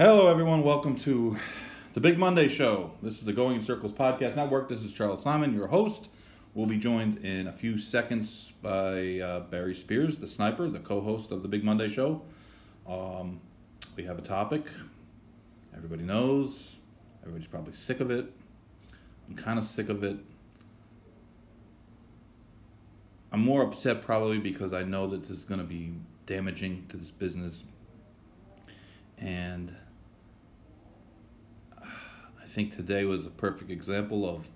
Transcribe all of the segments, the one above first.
Hello, everyone. Welcome to the Big Monday Show. This is the Going in Circles Podcast Network. This is Charles Simon, your host. We'll be joined in a few seconds by uh, Barry Spears, the sniper, the co host of the Big Monday Show. Um, we have a topic. Everybody knows. Everybody's probably sick of it. I'm kind of sick of it. I'm more upset probably because I know that this is going to be damaging to this business. And think today was a perfect example of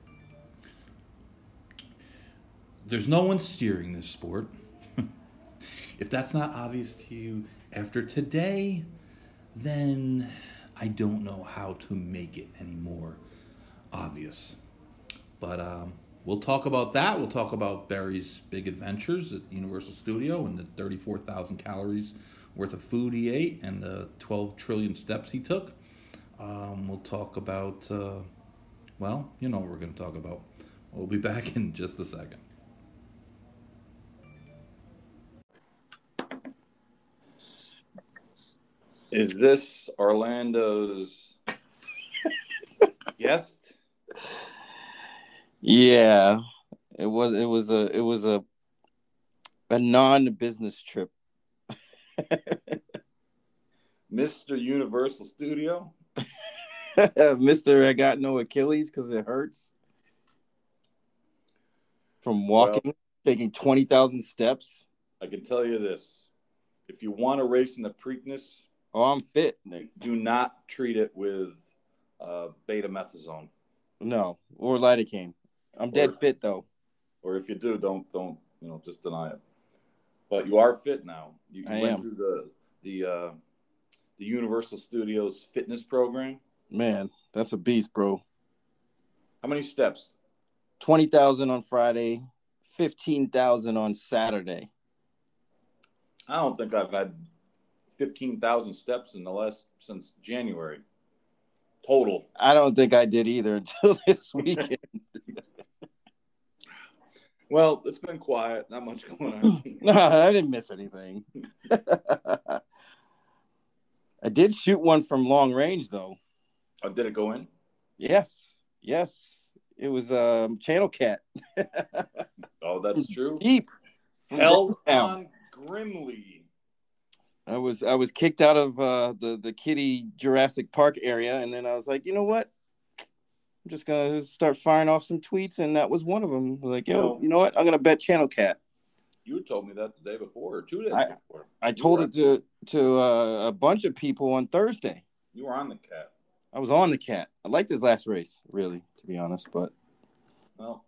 there's no one steering this sport. if that's not obvious to you after today, then I don't know how to make it any more obvious. But um, we'll talk about that. We'll talk about Barry's big adventures at Universal Studio and the 34,000 calories worth of food he ate and the 12 trillion steps he took. Um, we'll talk about, uh, well, you know what we're going to talk about. We'll be back in just a second. Is this Orlando's guest? Yeah, it was. It was a. It was a. A non-business trip. Mr. Universal Studio. Mister, I got no Achilles because it hurts from walking, well, taking twenty thousand steps. I can tell you this: if you want to race in the Preakness, oh, I'm fit. Do not treat it with uh, betamethasone. No, or lidocaine. I'm or, dead fit though. Or if you do, don't don't you know just deny it. But you are fit now. You, you went am. through the the uh, the Universal Studios fitness program. Man, that's a beast, bro. How many steps? Twenty thousand on Friday, fifteen thousand on Saturday. I don't think I've had fifteen thousand steps in the last since January. Total. I don't think I did either until this weekend. well, it's been quiet. Not much going on. no, I didn't miss anything. I did shoot one from long range though. Oh, did it go in? Yes. Yes. It was um channel cat. oh, that's true. Deep. Held on grimly. I was I was kicked out of uh, the the Kitty Jurassic Park area, and then I was like, you know what? I'm just gonna start firing off some tweets, and that was one of them. Like, yo, you know what? I'm gonna bet Channel Cat. You told me that the day before or two days I, before. I told it to to uh, a bunch of people on Thursday. You were on the cat. I was on the cat. I liked his last race, really, to be honest. But well,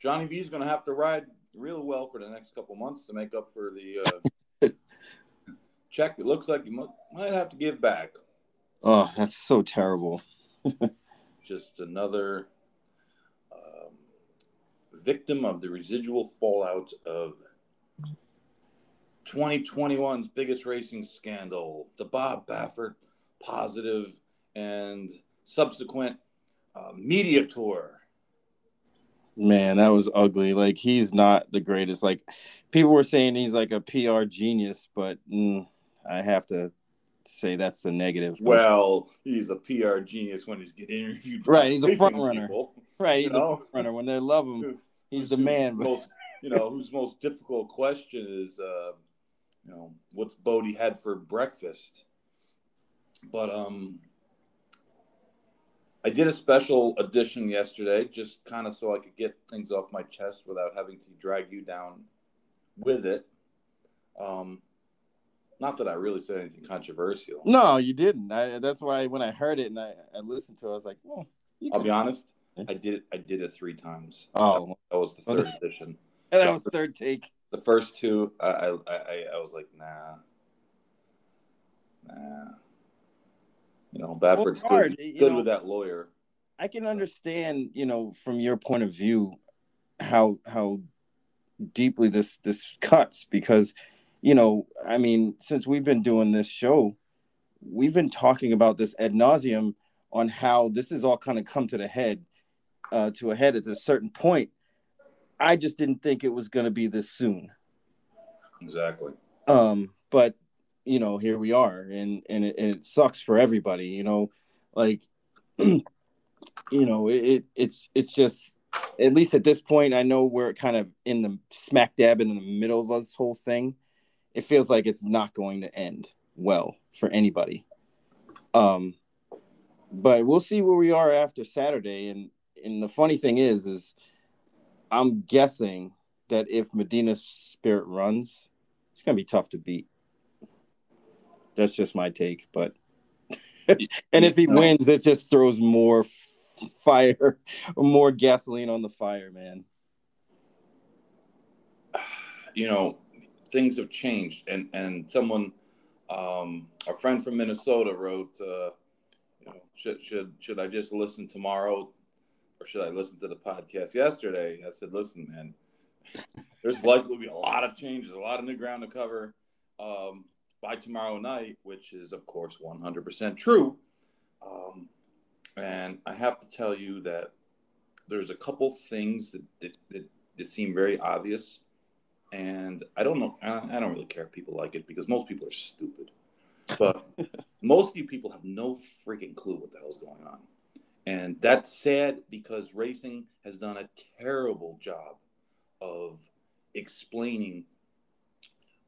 Johnny V is going to have to ride real well for the next couple months to make up for the uh, check. It looks like you might have to give back. Oh, that's so terrible. Just another victim of the residual fallout of 2021's biggest racing scandal, the Bob Baffert positive and subsequent uh, media tour. Man, that was ugly. Like he's not the greatest. Like people were saying he's like a PR genius, but mm, I have to say that's a negative. Well, he's a PR genius when he's getting interviewed. Right, he's a front runner. People, right, he's know? a front runner. When they love him, he's the man. Most, you know, whose most difficult question is, uh, you know, what's Bode had for breakfast? But um, I did a special edition yesterday, just kind of so I could get things off my chest without having to drag you down with it. Um, not that I really said anything controversial. No, you didn't. I, that's why when I heard it and I, I listened to it, I was like, "Well, I'll be honest. I did it. I did it three times. Oh, that was the third edition. and that was third take. The first two, I, I, I, I was like, nah, nah. You know, Baffert's well, good, good know, with that lawyer. I can understand, you know, from your point of view, how how deeply this this cuts because, you know, I mean, since we've been doing this show, we've been talking about this ad nauseum on how this is all kind of come to the head, uh, to a head at a certain point. I just didn't think it was going to be this soon. Exactly. Um, but you know, here we are, and and it, and it sucks for everybody. You know, like, you know, it, it it's it's just at least at this point, I know we're kind of in the smack dab in the middle of this whole thing. It feels like it's not going to end well for anybody. Um, but we'll see where we are after Saturday. And and the funny thing is, is I'm guessing that if Medina's Spirit runs, it's gonna be tough to beat. That's just my take, but and if he wins, it just throws more fire, more gasoline on the fire, man. You know, things have changed, and and someone, um, a friend from Minnesota wrote, uh, you know, should should should I just listen tomorrow, or should I listen to the podcast yesterday? I said, listen, man, there's likely to be a lot of changes, a lot of new ground to cover. Um, by tomorrow night, which is, of course, 100% true. Um, and I have to tell you that there's a couple things that, that, that, that seem very obvious. And I don't know, I, I don't really care if people like it because most people are stupid. But most of you people have no freaking clue what the hell's going on. And that's sad because racing has done a terrible job of explaining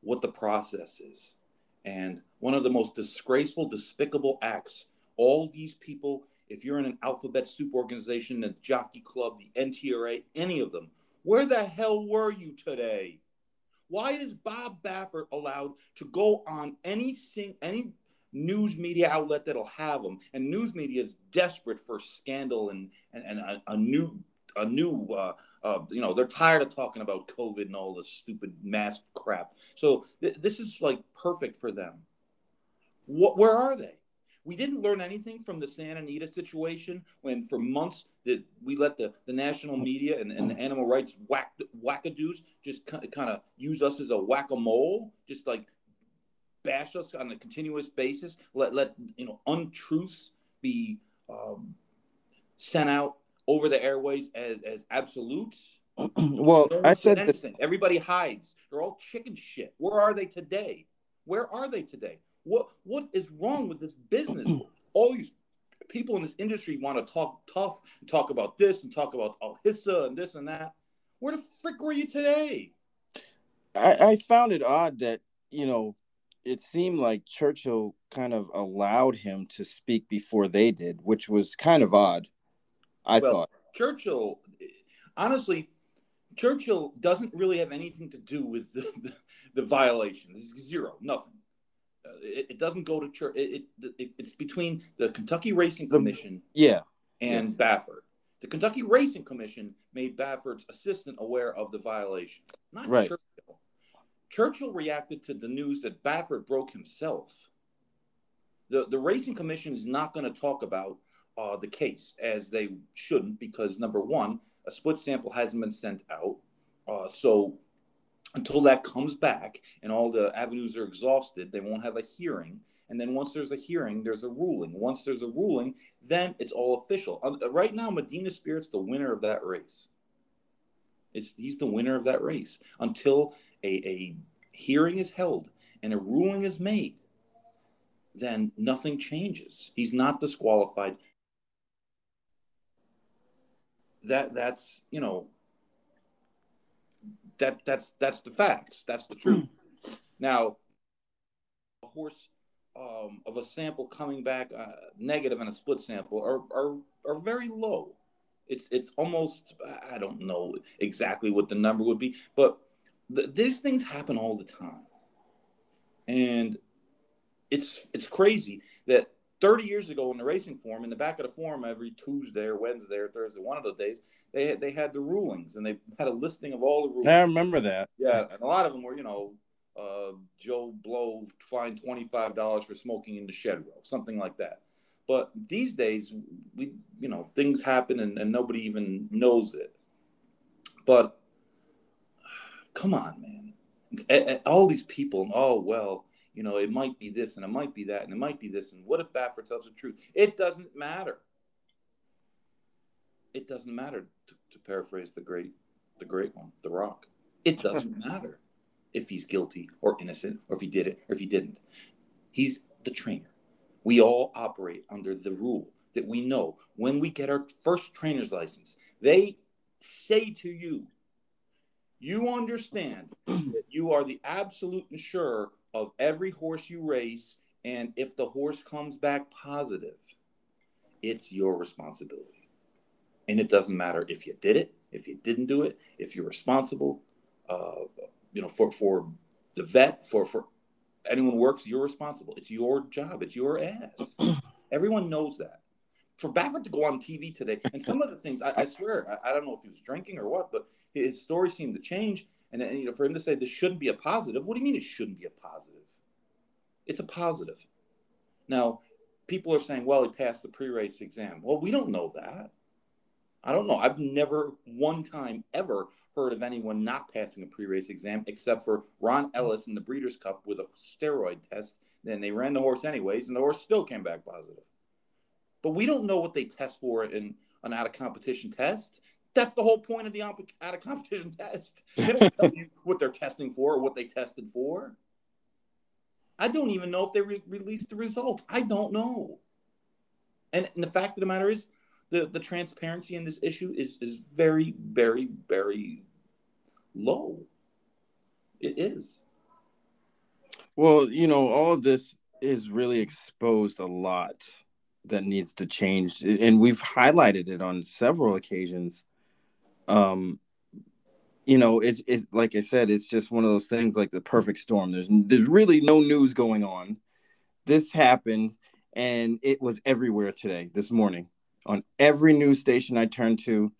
what the process is and one of the most disgraceful, despicable acts. All these people, if you're in an alphabet soup organization, the Jockey Club, the NTRA, any of them, where the hell were you today? Why is Bob Baffert allowed to go on any sing, any news media outlet that'll have them. And news media is desperate for scandal and and, and a, a new a new uh, uh, you know, they're tired of talking about COVID and all this stupid mask crap. So th- this is like perfect for them. What? Where are they? We didn't learn anything from the Santa Anita situation when, for months, that we let the, the national media and, and the animal rights whack wackadoos just kind of use us as a whack a mole, just like bash us on a continuous basis. Let let you know untruths be um, sent out over the airways as as absolutes. well, I said. This. Everybody hides. They're all chicken shit. Where are they today? Where are they today? What what is wrong with this business? all these people in this industry want to talk tough and talk about this and talk about Alhissa and this and that. Where the frick were you today? I, I found it odd that you know it seemed like Churchill kind of allowed him to speak before they did, which was kind of odd. I well, thought Churchill, honestly, Churchill doesn't really have anything to do with the, the, the violation. It's zero, nothing. Uh, it, it, doesn't go to church. It, it, it's between the Kentucky Racing Commission, yeah, and yeah. Baffert. The Kentucky Racing Commission made Baffert's assistant aware of the violation, not right. Churchill. Churchill reacted to the news that Baffert broke himself. The, the Racing Commission is not going to talk about uh, the case as they shouldn't because number one, a split sample hasn't been sent out. Uh, so until that comes back and all the avenues are exhausted, they won't have a hearing. And then once there's a hearing, there's a ruling. Once there's a ruling, then it's all official. Uh, right now, Medina Spirit's the winner of that race. It's he's the winner of that race until a, a hearing is held and a ruling is made. Then nothing changes. He's not disqualified that that's you know that that's that's the facts. That's the truth. now, a horse um, of a sample coming back uh, negative in a split sample are, are are very low. It's it's almost I don't know exactly what the number would be, but th- these things happen all the time, and it's it's crazy that 30 years ago in the Racing Form, in the back of the Form, every Tuesday or Wednesday or Thursday, one of those days, they had, they had the rulings and they had a listing of all the rulings. I remember that. Yeah, and a lot of them were, you know, uh, Joe Blow fined twenty five dollars for smoking in the shed row, something like that. But these days, we you know things happen and, and nobody even knows it. But come on, man, all these people. Oh well, you know, it might be this and it might be that and it might be this. And what if Baffert tells the truth? It doesn't matter. It doesn't matter to, to paraphrase the great, the great one, The Rock. It doesn't matter. if he's guilty or innocent, or if he did it or if he didn't. He's the trainer. We all operate under the rule that we know when we get our first trainer's license, they say to you, you understand that you are the absolute insurer of every horse you race. And if the horse comes back positive, it's your responsibility. And it doesn't matter if you did it, if you didn't do it, if you're responsible, uh, you know, for, for the vet, for, for anyone who works, you're responsible. It's your job. It's your ass. Everyone knows that. For Baffert to go on TV today, and some of the things, I, I swear, I, I, don't know if he was drinking or what, but his story seemed to change. And, you know, for him to say this shouldn't be a positive, what do you mean it shouldn't be a positive? It's a positive. Now, people are saying, well, he passed the pre-race exam. Well, we don't know that. I don't know. I've never one time ever heard of anyone not passing a pre-race exam except for Ron Ellis in the Breeders' Cup with a steroid test. Then they ran the horse anyways, and the horse still came back positive. But we don't know what they test for in an out of competition test. That's the whole point of the out of competition test. They don't tell you what they're testing for or what they tested for. I don't even know if they re- released the results. I don't know. And, and, the fact of the matter is, the, the transparency in this issue is, is very, very, very low. It is. Well, you know, all of this is really exposed a lot that needs to change. And we've highlighted it on several occasions. Um, you know, it's it's like I said, it's just one of those things like the perfect storm. There's there's really no news going on. This happened and it was everywhere today, this morning. On every news station I turned to,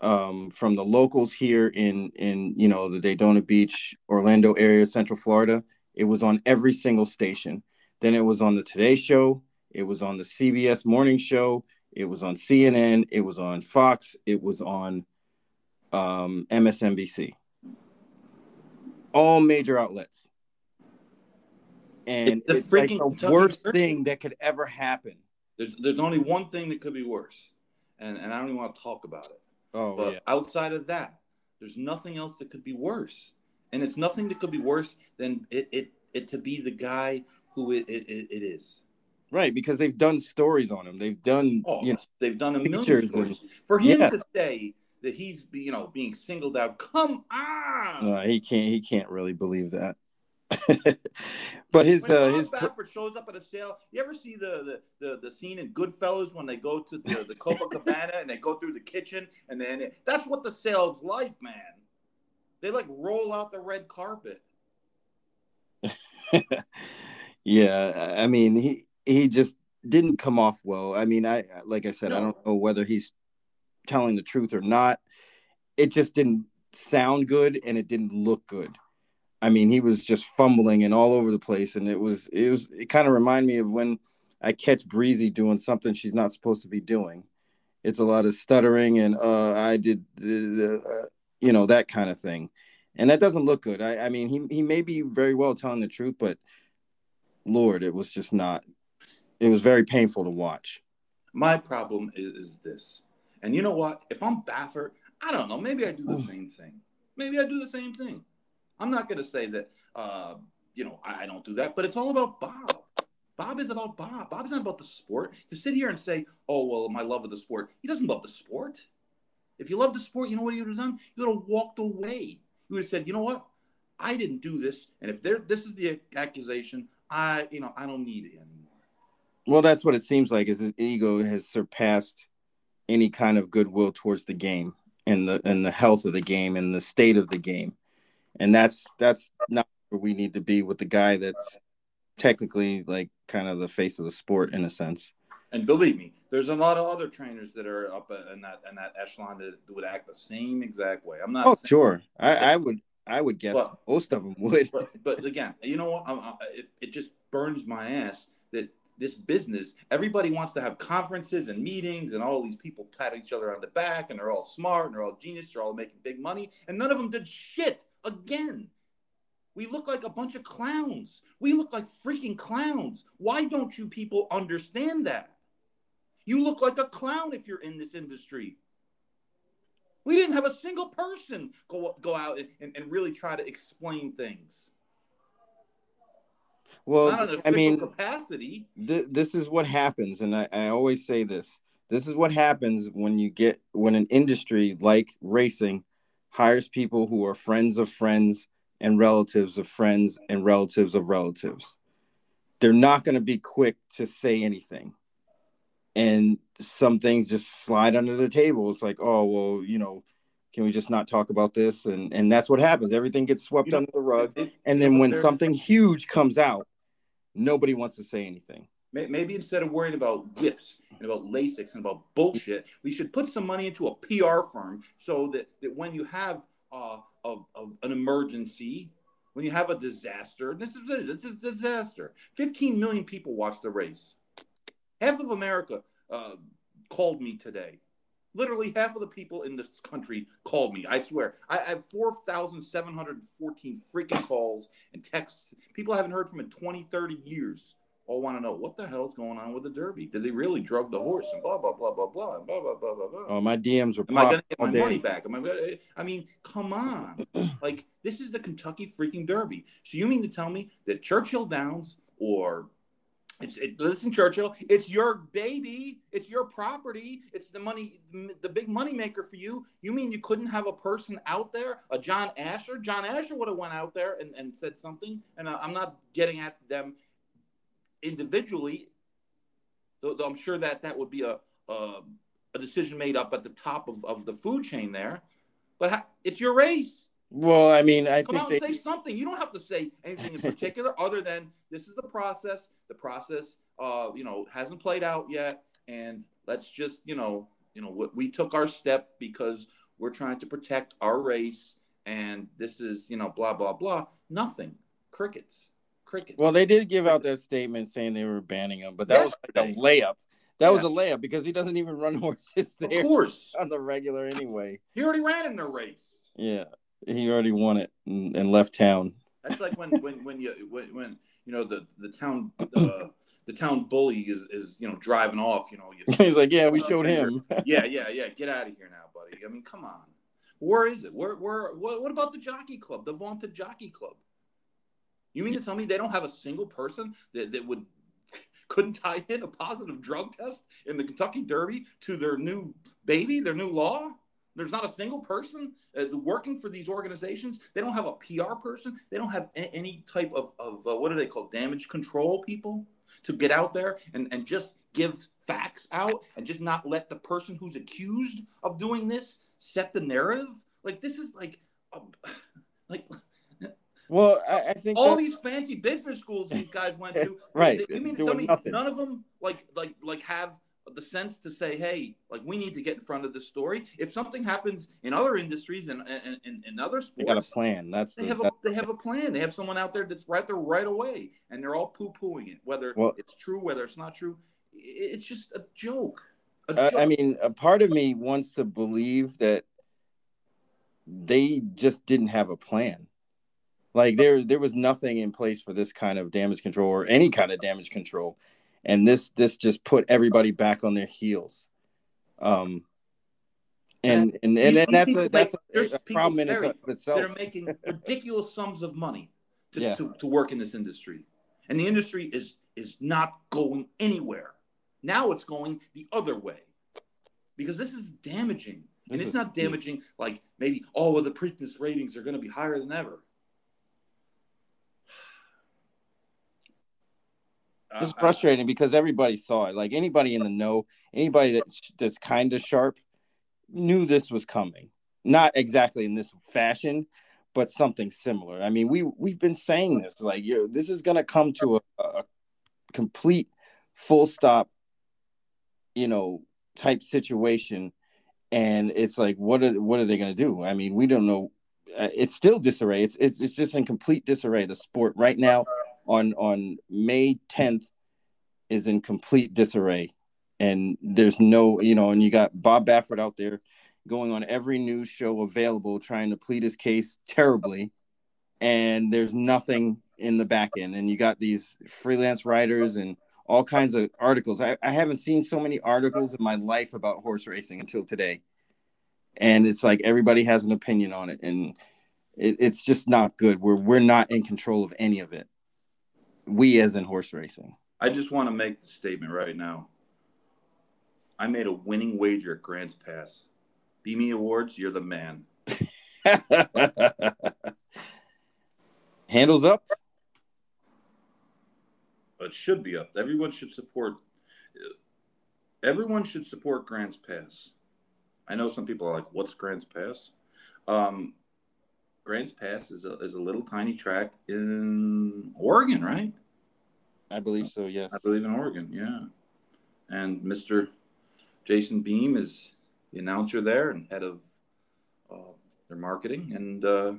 um, from the locals here in in you know the Daytona Beach, Orlando area, Central Florida, it was on every single station. Then it was on the Today Show, it was on the CBS Morning Show, it was on CNN, it was on Fox, it was on um, MSNBC, all major outlets. And it's, the, it's like the worst thing that could ever happen. There's, there's only one thing that could be worse, and, and I don't even want to talk about it. Oh, but yeah. outside of that, there's nothing else that could be worse, and it's nothing that could be worse than it it, it to be the guy who it, it, it is. Right, because they've done stories on him. They've done oh, you know, they've done a million stories. For him yeah. to say that he's you know being singled out. Come on. Uh, he can't. He can't really believe that. but his when uh, his Baffert shows up at a sale. You ever see the the, the, the scene in Goodfellas when they go to the, the Copacabana and they go through the kitchen and then it, that's what the sale's like, man. They like roll out the red carpet. yeah, I mean he he just didn't come off well. I mean, I like I said, no. I don't know whether he's telling the truth or not. It just didn't sound good and it didn't look good. I mean, he was just fumbling and all over the place, and it was it was it kind of reminded me of when I catch Breezy doing something she's not supposed to be doing. It's a lot of stuttering and uh, I did the, uh, you know that kind of thing, and that doesn't look good. I, I mean, he he may be very well telling the truth, but Lord, it was just not. It was very painful to watch. My problem is this and you know what? If I'm Baffert, I don't know. Maybe I do the same thing. Maybe I do the same thing. I'm not going to say that, uh, you know, I, I don't do that, but it's all about Bob. Bob is about Bob. Bob is not about the sport. To sit here and say, oh, well, my love of the sport. He doesn't love the sport. If you love the sport, you know what he would have done? He would have walked away. He would have said, you know what? I didn't do this. And if there, this is the accusation, I, you know, I don't need it anymore. Well, that's what it seems like is his ego has surpassed any kind of goodwill towards the game and the and the health of the game and the state of the game. And that's that's not where we need to be with the guy that's technically like kind of the face of the sport in a sense. And believe me, there's a lot of other trainers that are up in that in that echelon that would act the same exact way. I'm not. Oh, sure. I, I would. I would guess but, most of them would. But, but again, you know what? I, I, it, it just burns my ass that this business, everybody wants to have conferences and meetings, and all these people pat each other on the back, and they're all smart and they're all genius, they're all making big money, and none of them did shit again. We look like a bunch of clowns. We look like freaking clowns. Why don't you people understand that? You look like a clown if you're in this industry. We didn't have a single person go go out and, and really try to explain things. Well, I mean, capacity. Th- this is what happens, and I, I always say this: this is what happens when you get when an industry like racing hires people who are friends of friends and relatives of friends and relatives of relatives. They're not going to be quick to say anything and some things just slide under the table. It's like, oh well, you know, can we just not talk about this? And and that's what happens. Everything gets swept you know, under the rug, and then when something huge comes out, nobody wants to say anything. Maybe instead of worrying about whips and about Lasix and about bullshit, we should put some money into a PR firm so that, that when you have uh, a, a, an emergency, when you have a disaster, this is it's a disaster. 15 million people watch the race. Half of America uh, called me today. Literally half of the people in this country called me. I swear. I, have 4,714 freaking calls and texts. People I haven't heard from in 20, 30 years all want to know what the hell's going on with the Derby. Did they really drug the horse and blah blah blah blah blah blah blah blah blah blah. Oh, my DMs were. Am I gonna get my money back? Am I? I mean, come on! like this is the Kentucky freaking Derby. So you mean to tell me that Churchill Downs or it's it, listen, Churchill. It's your baby. It's your property. It's the money, the big money maker for you. You mean you couldn't have a person out there, a John Asher? John Asher would have went out there and, and said something. And I'm not getting at them individually. Though I'm sure that that would be a a, a decision made up at the top of, of the food chain there. But it's your race. Well, I mean, I come think out they... and say something. You don't have to say anything in particular, other than this is the process. The process, uh, you know, hasn't played out yet, and let's just, you know, you know, we took our step because we're trying to protect our race, and this is, you know, blah blah blah. Nothing. Crickets. Crickets. Well, they did give out that statement saying they were banning him, but that was like a layup. That yeah. was a layup because he doesn't even run horses there. Of course, on the regular anyway. He already ran in the race. Yeah, he already won it and, and left town. That's like when when when you when, when you know the the town uh, the town bully is is you know driving off. You know, you, he's like, yeah, we uh, showed him. yeah, yeah, yeah. Get out of here now, buddy. I mean, come on. Where is it? Where where what, what about the jockey club, the vaunted jockey club? You mean to tell me they don't have a single person that, that would couldn't tie in a positive drug test in the Kentucky Derby to their new baby, their new law? There's not a single person uh, working for these organizations. They don't have a PR person. They don't have a- any type of, of uh, what are they called? Damage control people to get out there and, and just give facts out and just not let the person who's accused of doing this set the narrative. Like this is like, um, like. Well, I, I think all these fancy business schools these guys went to, right? They, you mean tell me nothing. none of them like like like have the sense to say, hey, like we need to get in front of this story. If something happens in other industries and in, in, other sports, they got a plan. That's they the, have a they have a plan. They have someone out there that's right there right away, and they're all poo pooing it, whether well, it's true, whether it's not true. It's just a joke. A joke. I mean, a part of me wants to believe that they just didn't have a plan. Like there, there was nothing in place for this kind of damage control or any kind of damage control and this this just put everybody back on their heels. Um, and and and, and that's a that's a, a problem in itself. They're making ridiculous sums of money to, yeah. to, to work in this industry, and the industry is is not going anywhere. Now it's going the other way because this is damaging, this and it's not damaging like maybe oh well the Preakness ratings are going to be higher than ever. It's frustrating because everybody saw it. Like anybody in the know, anybody that's that's kind of sharp knew this was coming. Not exactly in this fashion, but something similar. I mean, we we've been saying this like you this is going to come to a, a complete full stop you know type situation and it's like what are what are they going to do? I mean, we don't know uh, it's still disarray. It's, it's it's just in complete disarray. The sport right now on on May 10th is in complete disarray, and there's no you know, and you got Bob Baffert out there going on every news show available trying to plead his case terribly, and there's nothing in the back end, and you got these freelance writers and all kinds of articles. I, I haven't seen so many articles in my life about horse racing until today and it's like everybody has an opinion on it, and it, it's just not good. We're we're not in control of any of it. We as in horse racing. I just want to make the statement right now. I made a winning wager at Grants Pass. Beamy Awards, you're the man. Handles up. It should be up. Everyone should support. Everyone should support Grants Pass. I know some people are like, "What's Grants Pass?" Um, Grants Pass is a is a little tiny track in Oregon, right? I believe so. Yes, I believe in Oregon. Yeah, and Mister Jason Beam is the announcer there and head of uh, their marketing, and uh,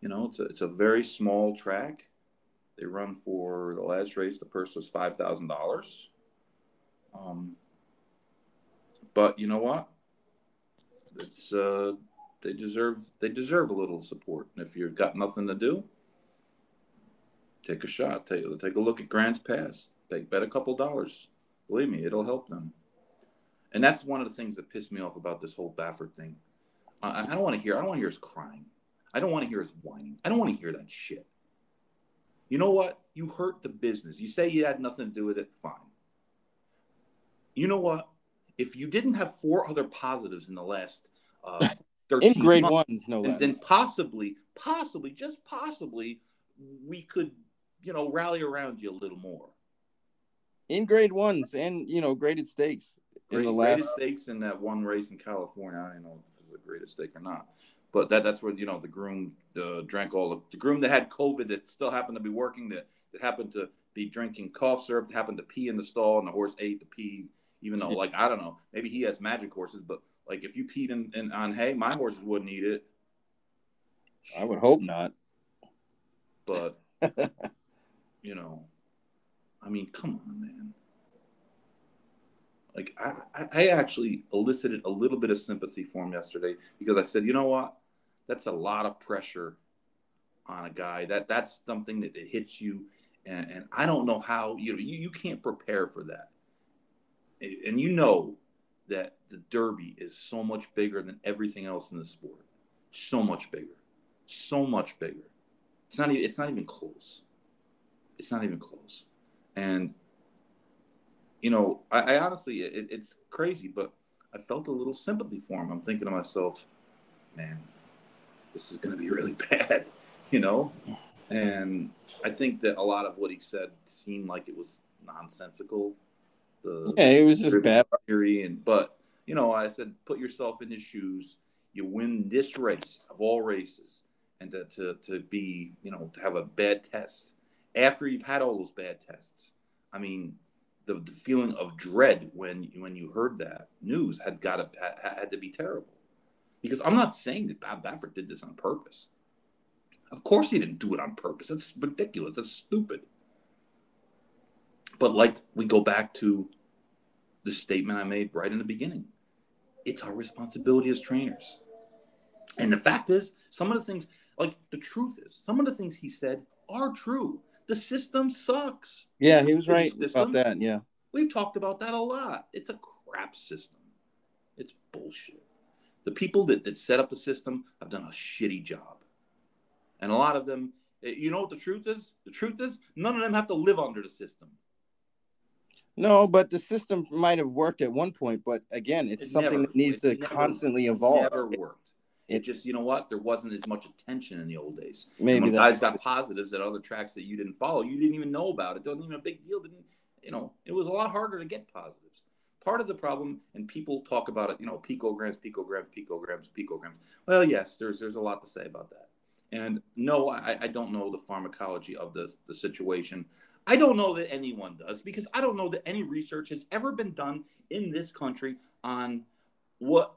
you know it's a, it's a very small track. They run for the last race. The purse was five thousand dollars. Um, but you know what? It's uh, they deserve they deserve a little support. And if you've got nothing to do, take a shot. Take take a look at Grants Pass. Take bet a couple dollars. Believe me, it'll help them. And that's one of the things that pissed me off about this whole Baffert thing. I, I don't want to hear. I don't want to hear his crying. I don't want to hear his whining. I don't want to hear that shit. You know what? You hurt the business. You say you had nothing to do with it. Fine. You know what? If you didn't have four other positives in the last uh, 13 in grade months, ones, no less. then possibly, possibly, just possibly, we could, you know, rally around you a little more. in grade ones, and you know, graded stakes in the last. stakes in that one race in California. I don't know if it's the greatest stake or not, but that that's where you know the groom uh, drank all the, the groom that had COVID that still happened to be working that that happened to be drinking cough syrup that happened to pee in the stall and the horse ate the pee. Even though, like I don't know, maybe he has magic horses, but like if you peed in, in on hay, my horses wouldn't eat it. I would hope not. But you know, I mean, come on, man. Like I, I- actually elicited a little bit of sympathy for him yesterday because I said, you know what, that's a lot of pressure on a guy. That that's something that, that hits you, and, and I don't know how you know you, you can't prepare for that, and, and you know that the Derby is so much bigger than everything else in the sport, so much bigger, so much bigger. It's not even it's not even close. It's not even close, and you know, I, I honestly, it, it's crazy, but I felt a little sympathy for him. I'm thinking to myself, man, this is going to be really bad, you know? And I think that a lot of what he said seemed like it was nonsensical. The Yeah, it was just bad. theory, and but you know, I said, put yourself in his shoes. You win this race of all races, and to to, to be, you know, to have a bad test after you've had all those bad tests. I mean, the, the feeling of dread when when you heard that news had got to had, had to be terrible. Because I'm not saying that Bob Baffert did this on purpose. Of course he didn't do it on purpose. That's ridiculous. That's stupid. But like we go back to the statement I made right in the beginning. It's our responsibility as trainers. And the fact is, some of the things, like the truth is, some of the things he said are true. The system sucks. Yeah, he was right System. about that. Yeah. We've talked about that a lot. It's a crap system. It's bullshit. The people that, that set up the system have done a shitty job. And a lot of them, eh, you know what the truth is? The truth is, none of them have to live under the system. No, but the system might have worked at one point, but again, it's It something never- that needs to constantly It evolve. never worked. It It- just, you know what? There wasn't as much attention in the old days. Maybe when guys got positives at other tracks that you didn't follow, you didn't even know about it. It wasn't even a big deal. Didn't you know? It was a lot harder to get positives. Part of the problem, and people talk about it, you know, picograms, picograms, picograms, picograms. Well, yes, there's there's a lot to say about that. And no, I, I don't know the pharmacology of the the situation. I don't know that anyone does because I don't know that any research has ever been done in this country on what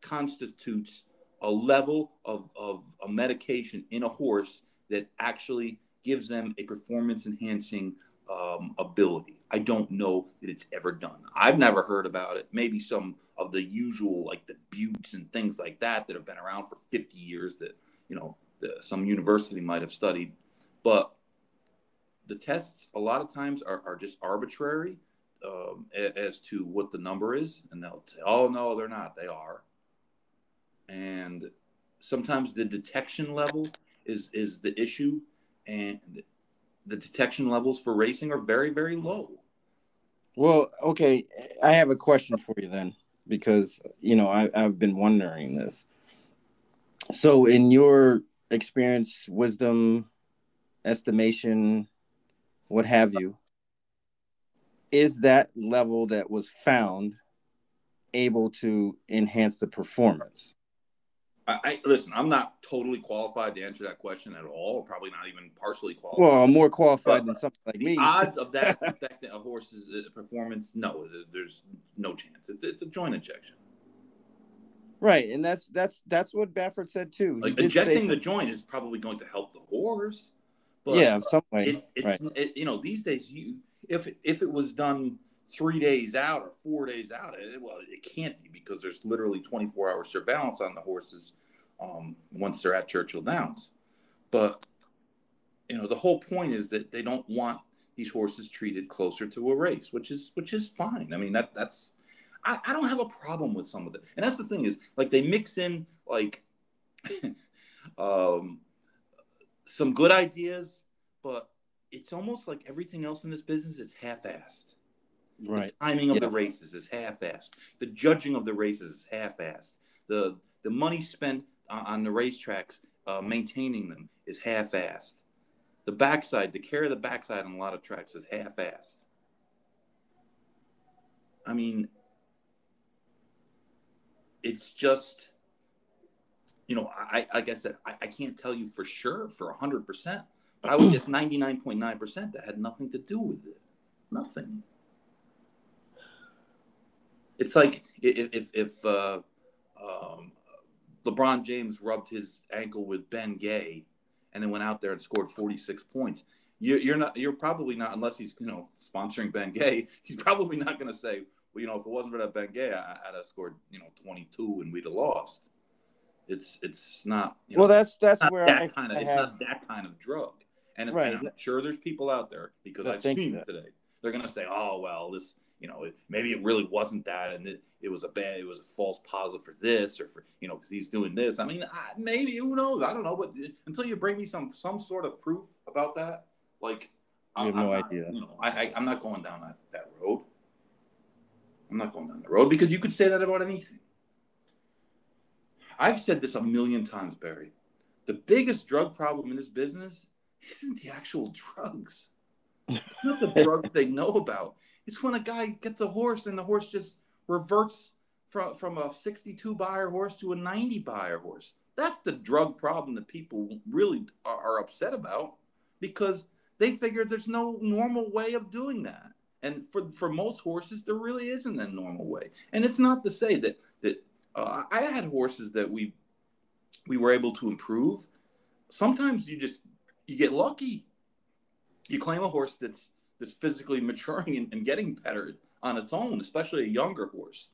constitutes a level of, of a medication in a horse that actually gives them a performance enhancing um, ability. I don't know that it's ever done. I've never heard about it. Maybe some of the usual, like the butes and things like that, that have been around for 50 years that, you know, the, some university might have studied. But the tests, a lot of times, are, are just arbitrary um, as to what the number is. And they'll say, oh, no, they're not. They are. and sometimes the detection level is is the issue, and the detection levels for racing are very very low. Well, okay, I have a question for you then, because you know I, I've been wondering this. So, in your experience, wisdom, estimation, what have you, is that level that was found able to enhance the performance? I, I, listen. I'm not totally qualified to answer that question at all. Probably not even partially qualified. Well, I'm more qualified uh, than something like the me. Odds of that affecting a horse's uh, performance? No, there's no chance. It's it's a joint injection. Right, and that's that's that's what Baffert said too. Like injecting the joint is probably going to help the horse. But yeah, some way. It, it's right. it, you know these days you if if it was done three days out or four days out. It, well, it can't be because there's literally 24 hour surveillance on the horses um, once they're at Churchill Downs. But you know, the whole point is that they don't want these horses treated closer to a race, which is which is fine. I mean, that that's I, I don't have a problem with some of it, and that's the thing is like they mix in like um, some good ideas, but it's almost like everything else in this business. It's half-assed. Right. The timing of yes. the races is half-assed. The judging of the races is half-assed. The the money spent on the racetracks uh, maintaining them is half-assed. The backside, the care of the backside on a lot of tracks is half-assed. I mean, it's just, you know, I like I said, I, I can't tell you for sure for hundred percent, but I would guess ninety nine point nine percent that had nothing to do with it. Nothing. It's like if if, if uh, um, LeBron James rubbed his ankle with Ben Gay, and then went out there and scored forty six points. You're, you're not. You're probably not, unless he's you know sponsoring Ben Gay. He's probably not going to say, well, you know, if it wasn't for that Ben Gay, I, would have scored you know twenty two and we'd have lost. It's it's not. You know, well, that's that's where that I, kind of. I it's have... not that kind of drug. And, right. and I'm sure there's people out there because I've seen it today. They're going to say, "Oh well, this you know, maybe it really wasn't that, and it, it was a bad, it was a false positive for this, or for you know, because he's doing this. I mean, I, maybe who knows? I don't know, but until you bring me some some sort of proof about that, like I have I'm no not, idea. You know, I, I I'm not going down that, that road. I'm not going down the road because you could say that about anything. I've said this a million times, Barry. The biggest drug problem in this business isn't the actual drugs. It's not the drugs they know about. It's when a guy gets a horse and the horse just reverts from, from a 62 Beyer horse to a 90 Beyer horse. That's the drug problem that people really are, are upset about because they figure there's no normal way of doing that. And for, for most horses, there really isn't a normal way. And it's not to say that that uh, I had horses that we we were able to improve. Sometimes you just you get lucky. You claim a horse that's that's physically maturing and, and getting better on its own, especially a younger horse.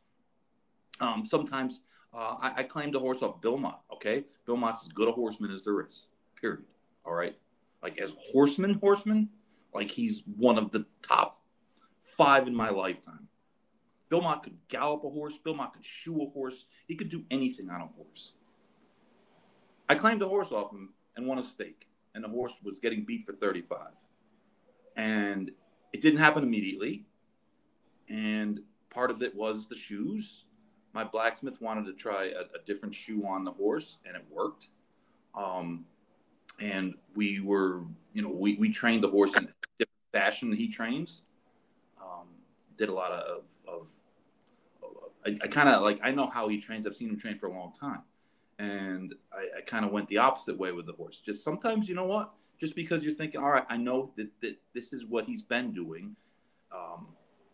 Um, sometimes uh, I, I, claimed a horse off Bill Mott. Okay, Bill Mott's as good a horseman as there is. Period. All right, like as horseman, horseman, like he's one of the top five in my lifetime. Bill Mott could gallop a horse. Bill Mott could shoe a horse. He could do anything on a horse. I claimed a horse off him and won a stake, and the horse was getting beat for 35 and it didn't happen immediately. And part of it was the shoes. My blacksmith wanted to try a, a different shoe on the horse, and it worked. Um, and we were, you know, we, we trained the horse in a different fashion than he trains. Um, did a lot of I, I kind of like, I know how he trains. I've seen him train for a long time. And I, I kind of went the opposite way with the horse. Just sometimes, you know what? just because you're thinking, all right, I know that, that this is what he's been doing. Um,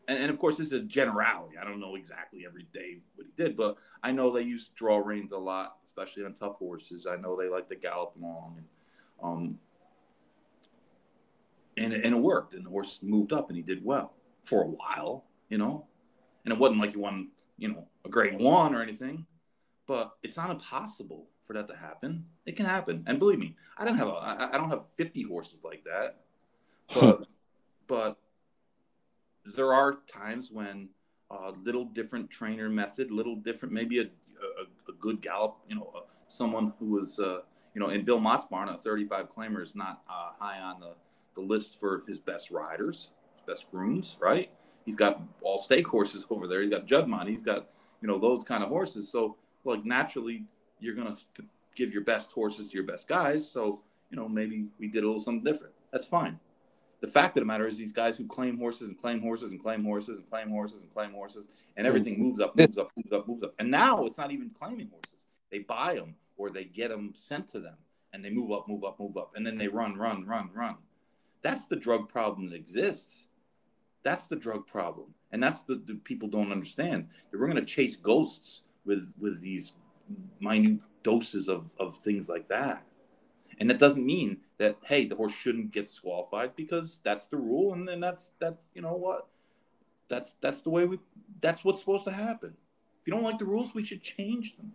and, and, of course, this is a generality. I don't know exactly every day what he did, but I know they use draw reins a lot, especially on tough horses. I know they like to gallop long, and um, and, and it worked. And the horse moved up, and he did well for a while, you know. And it wasn't like he won, you know, a grade one or anything, but it's not impossible for that to happen. It can happen, and believe me, I don't have a, I, I don't have fifty horses like that, but but there are times when a little different trainer method, little different, maybe a, a, a good gallop, you know, uh, someone who was, uh, you know, in Bill Mott's barn, a 35 claimer is not uh, high on the, the list for his best riders, best grooms, right? He's got all stake horses over there. He's got Juddmonte. He's got, you know, those kind of horses. So, like, naturally, you're going to give your best horses to your best guys. So, you know, maybe we did a little something different. That's fine the fact of the matter is these guys who claim horses and claim horses and claim horses and claim horses and claim horses and mm-hmm. everything moves up, moves up, moves up, moves up. And now it's not even claiming horses. They buy them or they get them sent to them and they move up, move up, move up. And then they run, run, run, run. That's the drug problem that exists. That's the drug problem. And that's the, the people don't understand. That we're going to chase ghosts with with these minute doses of, of things like that. And that doesn't mean that hey, the horse shouldn't get disqualified because that's the rule, and then that's that. You know what? That's that's the way we. That's what's supposed to happen. If you don't like the rules, we should change them.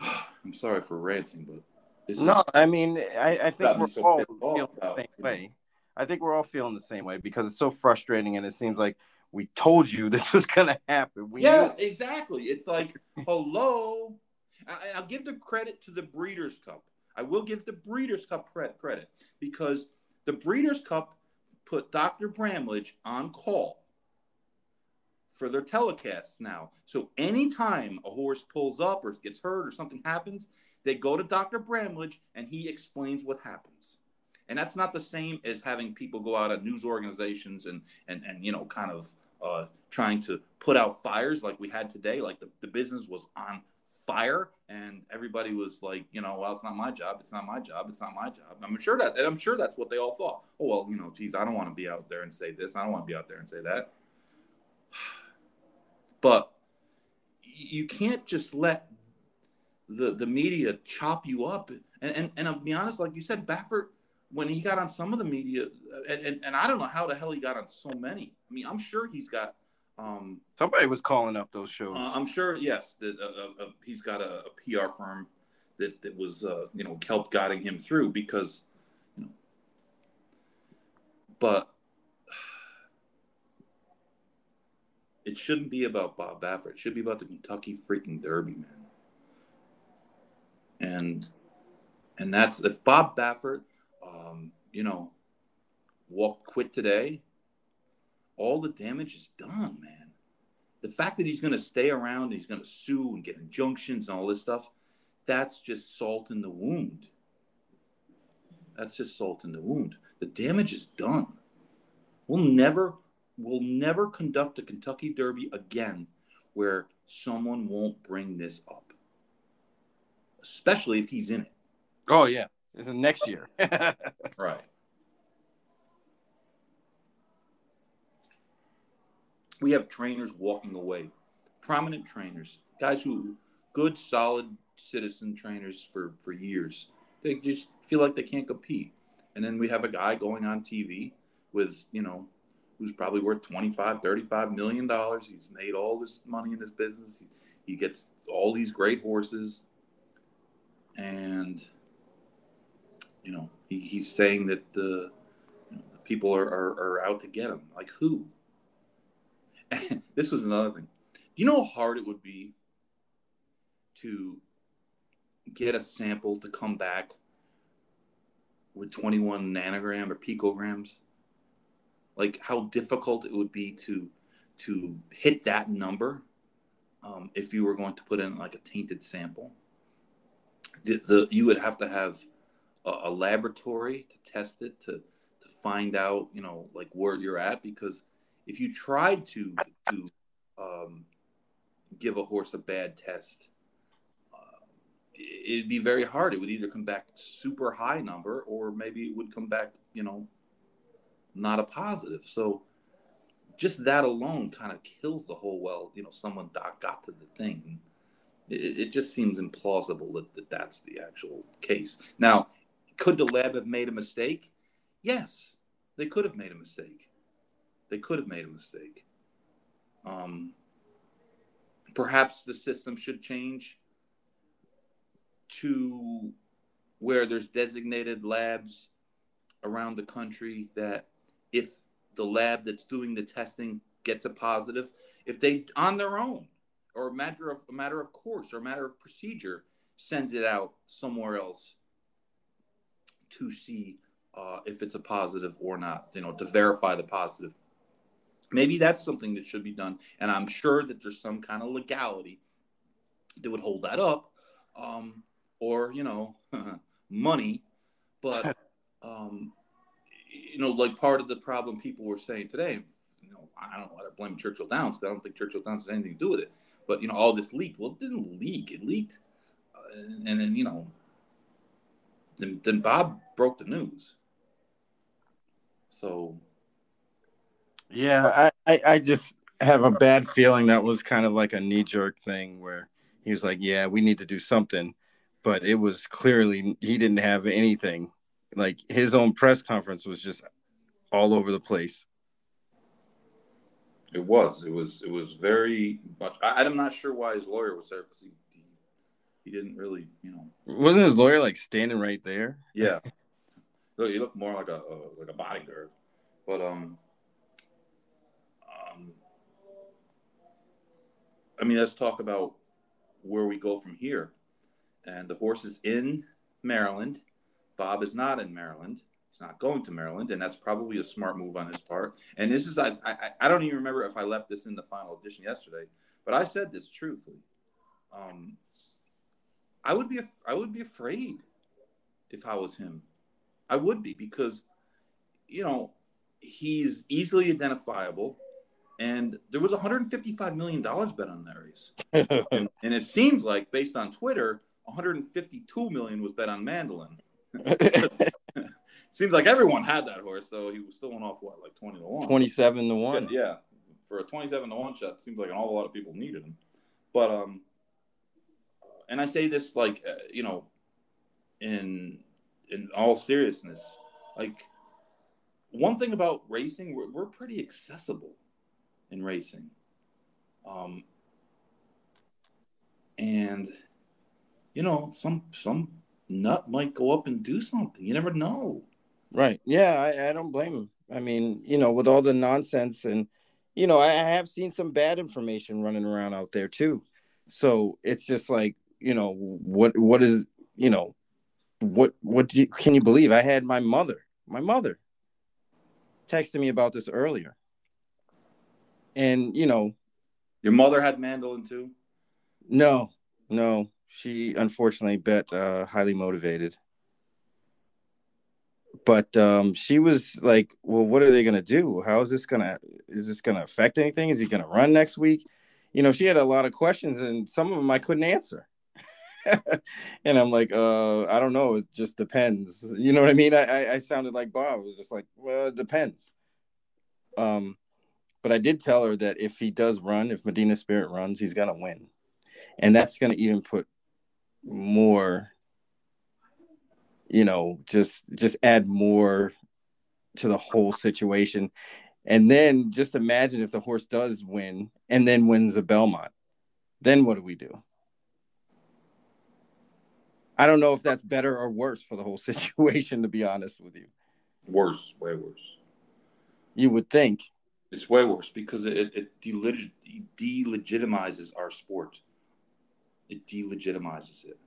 I'm sorry for ranting, but no, is, I mean, I, I think we're so all feeling the same way. I think we're all feeling the same way because it's so frustrating, and it seems like we told you this was going to happen. We yeah, knew. exactly. It's like, hello. I, will give the credit to the Breeders' Cup. I will give the Breeders' Cup credit because the Breeders' Cup put Dr. Bramlage on call for their telecasts now. So anytime a horse pulls up or gets hurt or something happens, they go to Dr. Bramlage and he explains what happens. And that's not the same as having people go out at news organizations and and and you know kind of uh, trying to put out fires like we had today. Like the, the business was on fire and everybody was like you know well it's not my job. It's not my job. It's not my job. I'm sure that and i'm sure that's what they all thought. Oh well you know geez i don't want to be out there and say this. I don't want to be out there and say that. But you can't just let the the media chop you up. And and, and i'll be honest like you said baffert when he got on some of the media and, and, and i don't know how the hell he got on so many i mean i'm sure he's got um, Somebody was calling up those shows. Uh, I'm sure, yes, that uh, uh, uh he's got a, a, PR firm that that was uh, you know helped guiding him through because you know, but it shouldn't be about Bob Baffert. It should be about the Kentucky freaking Derby, man. And and that's if Bob Baffert, um, you know, walk quit today all the damage is done, man. The fact that he's going to stay around, he's going to sue and get injunctions and all this stuff, that's just salt in the wound. That's just salt in the wound. The damage is done. We'll never, we'll never conduct a Kentucky Derby again where someone won't bring this up, especially if he's in it. Oh yeah, it's next year. right. we have trainers walking away, prominent trainers, guys who good, solid citizen trainers for for years. They just feel like they can't compete, and then we have a guy going on TV with you know who's probably worth 25 35 million dollars he's made all this money in this business he, he gets all these great horses and you know he, he's saying that the, you know, the people are, are, are out to get him like who this was another thing. Do you know how hard it would be to get a sample to come back with 21 nanogram or picograms? Like how difficult it would be to to hit that number um, if you were going to put in like a tainted sample. The, the you would have to have a, a laboratory to test it to to find out you know like where you're at because if you tried to to um, give a horse a bad test, uh, it'd be very hard. It would either come back super high number, or maybe it would come back, you know, not a positive. So just that alone kind of kills the whole. Well, you know, someone got, to the thing. It, it just seems implausible that, that that's the actual case. Now, could the lab have made a mistake? Yes, they could have made a mistake. They could have made a mistake. Um, perhaps the system should change to where there's designated labs around the country that if the lab that's doing the testing gets a positive, if they on their own or a matter of a matter of course or a matter of procedure sends it out somewhere else to see uh, if it's a positive or not. You know, to verify the positive. Maybe that's something that should be done, and I'm sure that there's some kind of legality that would hold that up, um, or you know, money. But um, you know, like part of the problem people were saying today, you know, I don't want to blame Churchill Downs because I don't think Churchill Downs has anything to do with it. But you know, all this leaked. Well, it didn't leak. It leaked, uh, and then you know, then, then Bob broke the news. So, yeah, I, I, I just have a bad feeling that was kind of like a knee jerk thing where he was like, "Yeah, we need to do something," but it was clearly he didn't have anything. Like his own press conference was just all over the place. It was. It was. It was very much. I, I'm not sure why his lawyer was there because he, he, didn't really, you know. Wasn't his lawyer like standing right there? Yeah. so he looked more like a, a like a bodyguard, but um, um, I mean, let's talk about where we go from here. And the horse is in Maryland. Bob is not in Maryland. He's not going to Maryland, and that's probably a smart move on his part. And this is I, I, I don't even remember if I left this in the final edition yesterday, but I said this truthfully. Um, I would be I would be afraid if I was him. I would be because you know he's easily identifiable, and there was 155 million dollars bet on that race, and, and it seems like based on Twitter, 152 million was bet on Mandaloun. Seems like everyone had that horse, though. He was still on off what, like twenty to one, twenty-seven to one. Yeah, yeah, for a twenty-seven to one shot, seems like an awful lot of people needed him. But um, and I say this like uh, you know, in in all seriousness, like one thing about racing, we're, we're pretty accessible in racing. Um, and you know, some some nut might go up and do something. You never know. Right. Yeah, I, I don't blame him. I mean, you know, with all the nonsense and you know, I have seen some bad information running around out there too. So it's just like, you know, what what is you know, what what do you, can you believe? I had my mother, my mother, texting me about this earlier, and you know, your mother had Mandaloun too. No, no, she unfortunately bet uh, highly motivated but um, she was like, "Well, what are they gonna do? How is this gonna? Is this gonna affect anything? Is he gonna run next week?" You know, she had a lot of questions, and some of them I couldn't answer. and I'm like, uh, I don't know. It just depends. You know what I mean? I, I, I sounded like Bob. It was just like, well, it depends. Um, but I did tell her that if he does run, if Medina Spirit runs, he's gonna win, and that's gonna even put more you know just just add more to the whole situation and then just imagine if the horse does win and then wins the belmont then what do we do i don't know if that's better or worse for the whole situation to be honest with you worse way worse you would think it's way worse because it, it deleg- delegitimizes our sport it delegitimizes it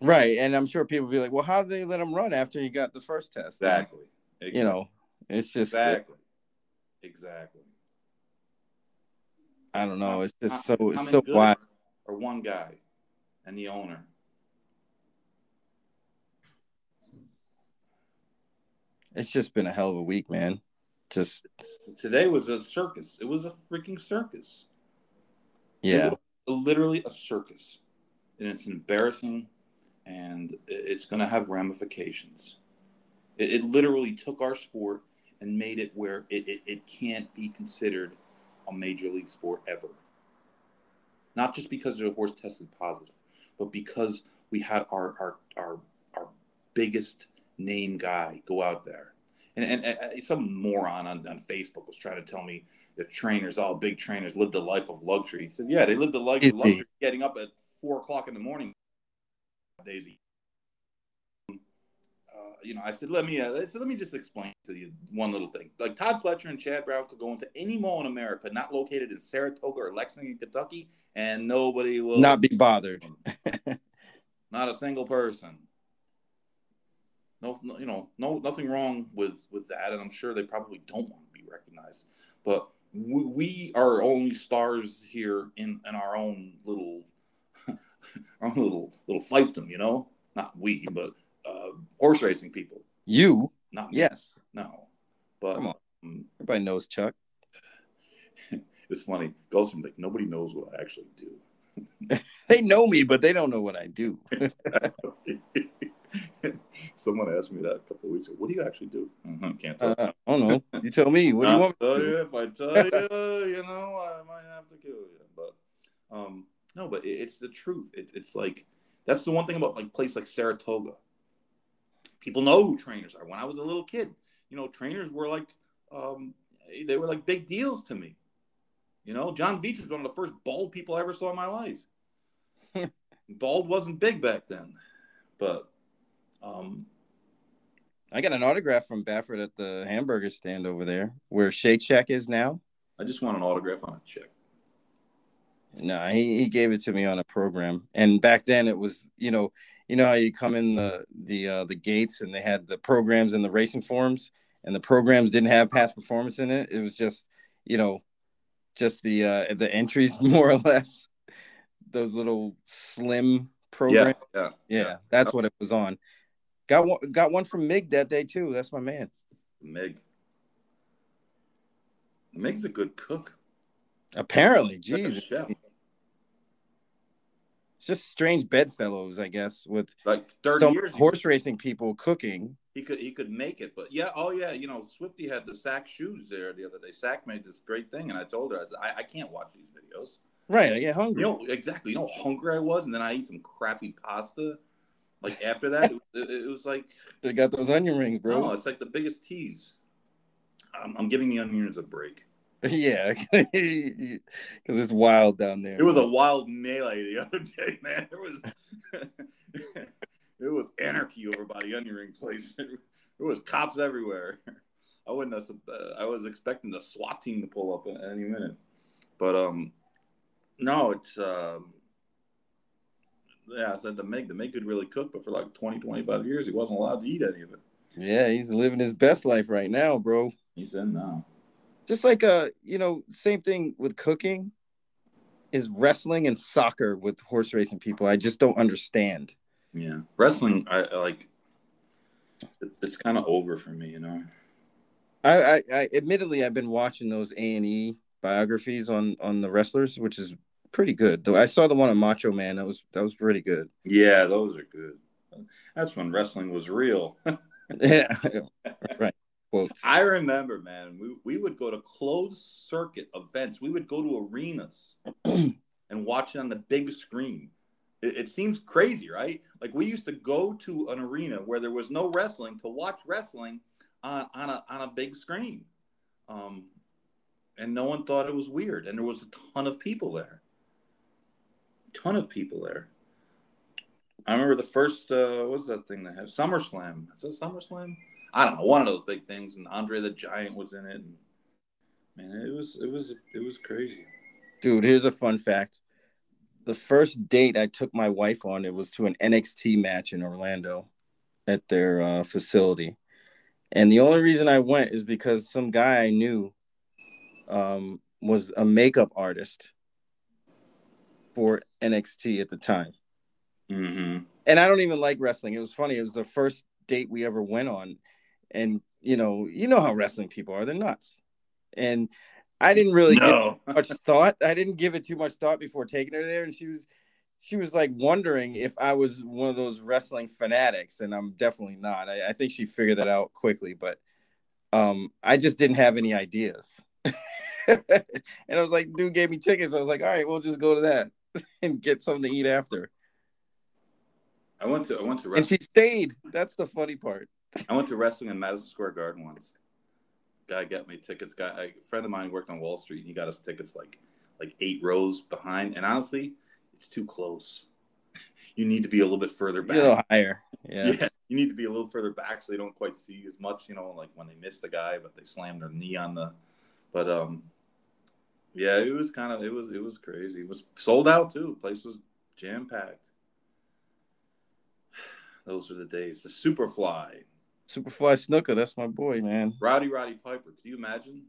Right. And I'm sure people be like, well, how did they let him run after he got the first test? Exactly. exactly. You know, it's just exactly. Exactly. I don't know. It's just so it's so wild. Or one guy and the owner. It's just been a hell of a week, man. Just today was a circus. It was a freaking circus. Yeah. literally a circus. And it's embarrassing and it's going to have ramifications. It, it, literally took our sport and made it where it, it, it can't be considered a major league sport ever. Not just because the horse tested positive, but because we had our, our, our, our biggest name guy go out there. And, and, and, some moron on, on Facebook was trying to tell me that trainers, all big trainers, lived a life of luxury. He said, "Yeah, they lived a life of luxury, getting up at four o'clock in the morning Daisy. uh, you know, I said, let me, uh, so let me just explain to you one little thing. Like Todd Pletcher and Chad Brown could go into any mall in America not located in Saratoga or Lexington, Kentucky, and nobody will not be bothered. not a single person. No, you know, no, nothing wrong with with that, and I'm sure they probably don't want to be recognized. But we, we are only stars here in in our own little, our own little little fiefdom, you know. Not we, but uh, horse racing people. You? Not me. yes. No. But come on. Um, Everybody knows Chuck. it's funny. Goes from like nobody knows what I actually do. they know me, but they don't know what I do. Someone asked me that a couple weeks ago. What do you actually do? Mm-hmm, can't tell. Uh, I don't know. You tell me. What do you want? Tell you if I tell you, you know, I might have to kill you. But um, no, but it, it's the truth. It, it's like that's the one thing about like place like Saratoga. People know who trainers are. When I was a little kid, you know, trainers were like um, they were like big deals to me. You know, John Veitch was one of the first bald people I ever saw in my life. bald wasn't big back then, but um, I got an autograph from Baffert at the hamburger stand over there, where Shake Shack is now. I just want an autograph on a check. No, he, he gave it to me on a program, and back then it was you know you know how you come in the the uh, the gates and they had the programs and the racing forms, and the programs didn't have past performance in it. It was just you know just the uh, the entries more or less. Those little slim programs. Yeah, yeah, yeah. yeah. That's what it was on. Got one got one from Mig that day too. That's my man. Mig. Mig's a good cook. Apparently, Jesus. It's just strange bedfellows, I guess, with like thirty years horse racing people cooking. He could he could make it, but yeah, oh yeah, you know, Swifty had the Sack shoes there the other day. Sack made this great thing, and I told her I said I, I can't watch these videos. Right, I get hungry. You know exactly. You know how hungry I was, and then I eat some crappy pasta. Like after that, it, it, was like they got those onion rings, bro. No, it's like the biggest tease. I'm, I'm giving the onions a break. Yeah, because it's wild down there. It was a wild melee the other day, man. It was it was anarchy over by the onion ring place. There was cops everywhere. I wouldn't have, uh, I was expecting the SWAT team to pull up at any minute, but um, no, it's um, yeah. I said the Meg, the Meg could really cook, but for like 20, 25 years, he wasn't allowed to eat any of it. Yeah, he's living his best life right now, bro. He's in now just like uh you know same thing with cooking is wrestling and soccer with horse racing people i just don't understand yeah wrestling i, I like it's kind of over for me you know I, I, I admittedly i've been watching those a&e biographies on on the wrestlers which is pretty good though i saw the one on macho man that was that was pretty good yeah those are good that's when wrestling was real yeah right quotes. I remember, man, we, we would go to closed circuit events. We would go to arenas and watch it on the big screen. It, it, seems crazy, right? Like we used to go to an arena where there was no wrestling to watch wrestling on, on, a, on a big screen. Um, and no one thought it was weird. And there was a ton of people there. Ton of people there. I remember the first, uh, what was that thing they have? SummerSlam. Is it SummerSlam? I don't know, one of those big things, and Andre the Giant was in it. And, man, it was it was it was crazy. Dude, here's a fun fact: the first date I took my wife on, it was to an NXT match in Orlando, at their uh, facility, and the only reason I went is because some guy I knew, um, was a makeup artist for NXT at the time. Mm-hmm. And I don't even like wrestling. It was funny. It was the first date we ever went on and you know, you know how wrestling people are, they're nuts. And I didn't really no. give much thought. I didn't give it too much thought before taking her there. And she was she was like wondering if I was one of those wrestling fanatics, and I'm definitely not. I, I think she figured that out quickly, but um, I just didn't have any ideas. and I was like, dude gave me tickets. I was like, all right, we'll just go to that and get something to eat after. I went to I went to wrestling. and she stayed. That's the funny part. I went to wrestling in Madison Square Garden once. Guy got me tickets. Guy, a friend of mine worked on Wall Street. And he got us tickets like like eight rows behind. And honestly, it's too close. you need to be a little bit further back. A little higher. Yeah. yeah. You need to be a little further back so they don't quite see as much, you know, like when they miss the guy, but they slam their knee on the but um yeah, it was kind of it was it was crazy. It was sold out too. The place was jam packed. Those were the days. The Superfly. Superfly Snuka, that's my boy, man. Rowdy Roddy Piper. Can you imagine?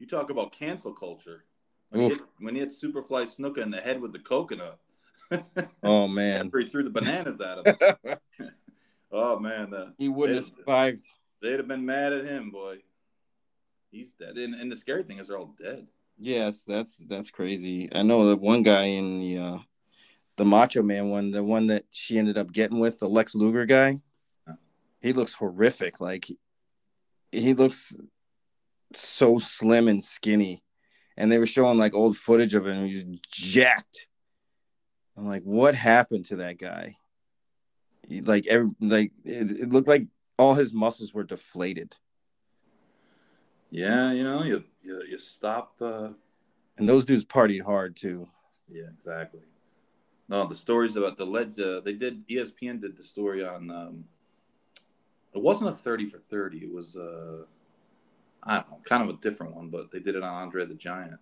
You talk about cancel culture. When he, hit, when he hit Superfly Snuka in the head with the coconut. oh man. After he threw the bananas at him. oh man. The, he wouldn't have survived. They'd have been mad at him, boy. He's dead. And, and the scary thing is they're all dead. Yes, that's that's crazy. I know the one guy in the uh the Macho Man one, the one that she ended up getting with, the Lex Luger guy. He looks horrific. Like he looks so slim and skinny. And they were showing like old footage of him. He was jacked. I'm like, what happened to that guy? He, like every like it, it looked like all his muscles were deflated. Yeah, you know, you you, you stop. Uh... And those dudes partied hard too. Yeah, exactly. No, the stories about the leg. Uh, they did. ESPN did the story on. Um, it wasn't a thirty for thirty. It was. Uh, I don't know, kind of a different one, but they did it on Andre the Giant.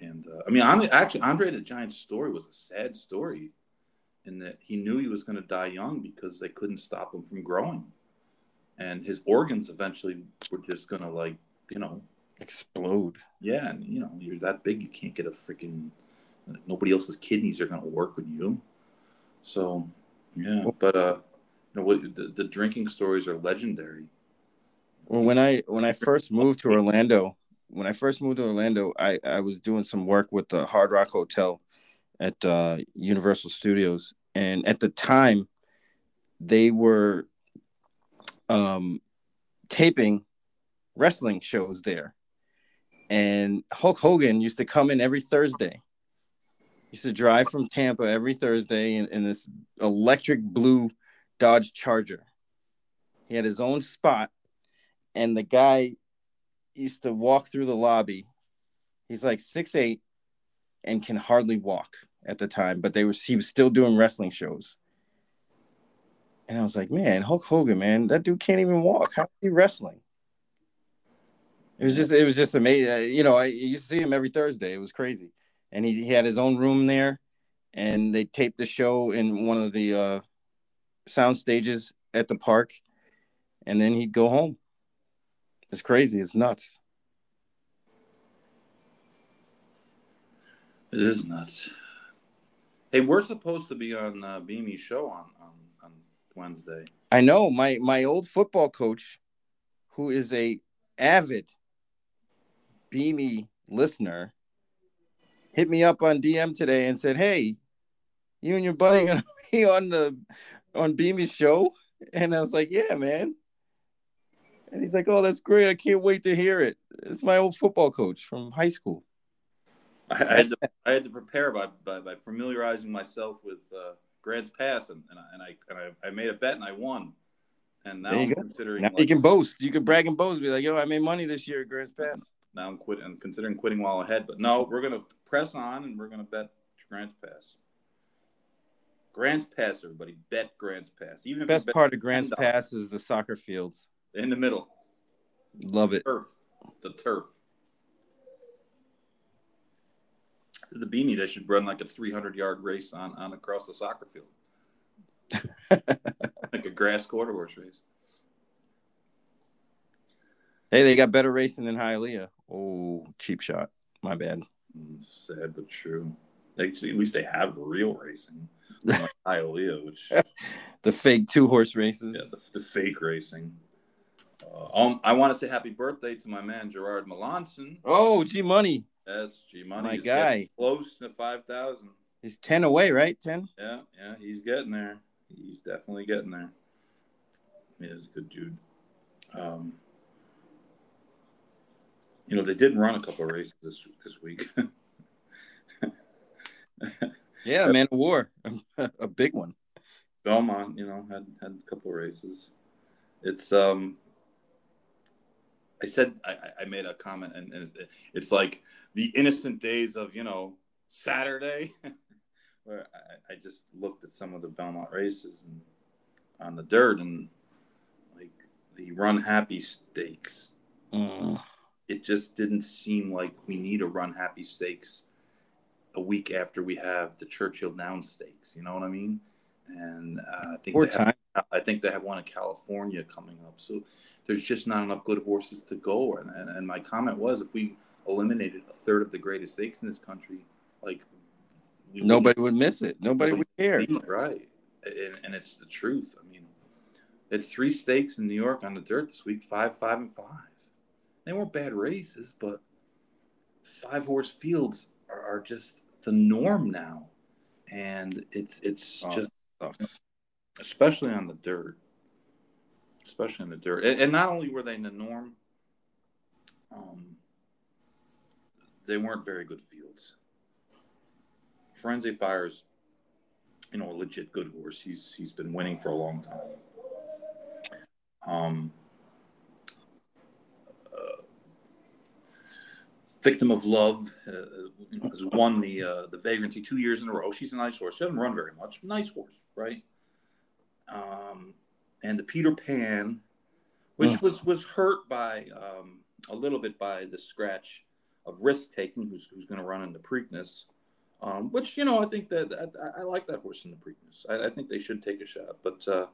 And uh, I mean, actually, Andre the Giant's story was a sad story, in that he knew he was going to die young because they couldn't stop him from growing, and his organs eventually were just going to like you know explode. Yeah, and you know you're that big, you can't get a freaking nobody else's kidneys are going to work with you. So yeah, but uh, you know what the, the drinking stories are legendary. Well, when I when I first moved to Orlando, when I first moved to Orlando, I I was doing some work with the Hard Rock Hotel at uh, Universal Studios, and at the time, they were um, taping wrestling shows there. And Hulk Hogan used to come in every Thursday. He used to drive from Tampa every Thursday in, in this electric blue Dodge Charger. He had his own spot, and the guy used to walk through the lobby. He's like six eight and can hardly walk at the time, but they were he was still doing wrestling shows. And I was like, man, Hulk Hogan, man, that dude can't even walk. How is he wrestling? It was just it was just amazing. Uh, you know, I used to see him every Thursday. It was crazy, and he, he had his own room there, and they taped the show in one of the uh, sound stages at the park, and then he'd go home. It's crazy. It's nuts. It is nuts. Hey, we're supposed to be on uh, Beame's show on, on on Wednesday. I know my my old football coach, who is a avid Beamy listener hit me up on DM today and said, "Hey, you and your buddy gonna be on the on Beamy's show?" And I was like, "Yeah, man." And he's like, "Oh, that's great! I can't wait to hear it." It's my old football coach from high school. I, I had to I had to prepare by by, by familiarizing myself with uh, Grants Pass, and, and I and I and I, I made a bet and I won. And now I'm considering now like, you can boast. You can brag and boast. Be like, "Yo, I made money this year at Grants Pass." Now I'm quitting. I'm considering quitting while ahead, but no, we're gonna press on and we're gonna bet Grants Pass. Grants Pass, everybody, bet Grants Pass. Even best part of Grants Pass is the soccer fields in the middle. Love it. Turf. The turf. The beanie, they should run like a 300 yard race on on across the soccer field, like a grass quarter horse race. Hey, they got better racing than Hialeah. Oh, cheap shot. My bad. Sad but true. They, at least they have real racing. Like Hialeah, which the fake two horse races. Yeah, the, the fake racing. Uh, um, I want to say happy birthday to my man Gerard Melanson. Oh, G Money. Yes, G Money. My guy. Close to five thousand. He's ten away, right? Ten. Yeah, yeah, he's getting there. He's definitely getting there. He is a good dude. Um, you know, they did run a couple of races this this week. yeah, man of war, a big one. Belmont, you know, had had a couple of races. It's um, I said I, I made a comment, and, and it's like the innocent days of you know Saturday, where I, I just looked at some of the Belmont races and on the dirt and like the Run Happy Stakes. Mm. It just didn't seem like we need a Run Happy Stakes a week after we have the Churchill Downs Stakes. You know what I mean? And uh, I think they have- I think they have one in California coming up. So there's just not enough good horses to go. And, and, and my comment was if we eliminated a third of the greatest stakes in this country, like Nobody would miss it. Nobody would care. wouldn't right. And, and it's the truth. I mean, it's three stakes in New York on the dirt this week five, five, and five. They weren't bad races, but five horse fields are, are just the norm now. And it's it's Oh. just Sucks. especially on the dirt, especially in the dirt. And, and not only were they in the norm, um, they weren't very good fields. Frenzy Fire's, you know, a legit good horse. He's he's been winning for a long time. Um, Victim of Love uh, has won the uh, the vagrancy two years in a row. She's a nice horse. She doesn't run very much. Nice horse, right? Um, and the Peter Pan, which was was hurt by um, a little bit by the scratch of risk taking, who's who's going to run in the Preakness. Um, which you know, I think that, that I, I like that horse in the Preakness. I, I think they should take a shot, but uh,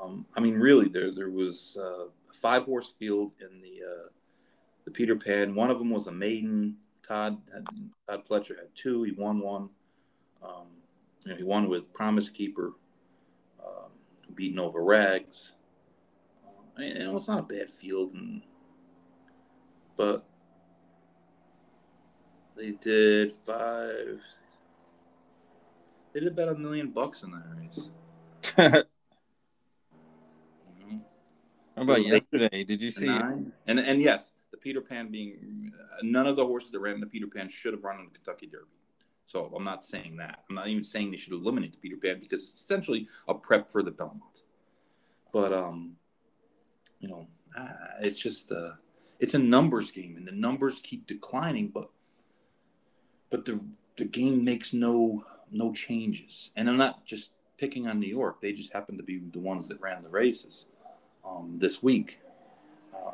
um, I mean, really, there there was uh, a five horse field in the uh, the Peter Pan. One of them was a maiden. Todd had, Todd Pletcher had two. He won one. Um, you know, he won with Promise Keeper, um, beating over Rags. Uh, and, you know, it's not a bad field, and but they did five. They did about a million bucks in that race. How you know? about yesterday? Did you see? Nine. And and yes, the Peter Pan being none of the horses that ran in the Peter Pan should have run in the Kentucky Derby. So I'm not saying that. I'm not even saying they should eliminate the Peter Pan because it's essentially a prep for the Belmont. But um, you know, uh, it's just uh, it's a numbers game, and the numbers keep declining. But but the the game makes no no changes. And I'm not just picking on New York. They just happen to be the ones that ran the races um, this week.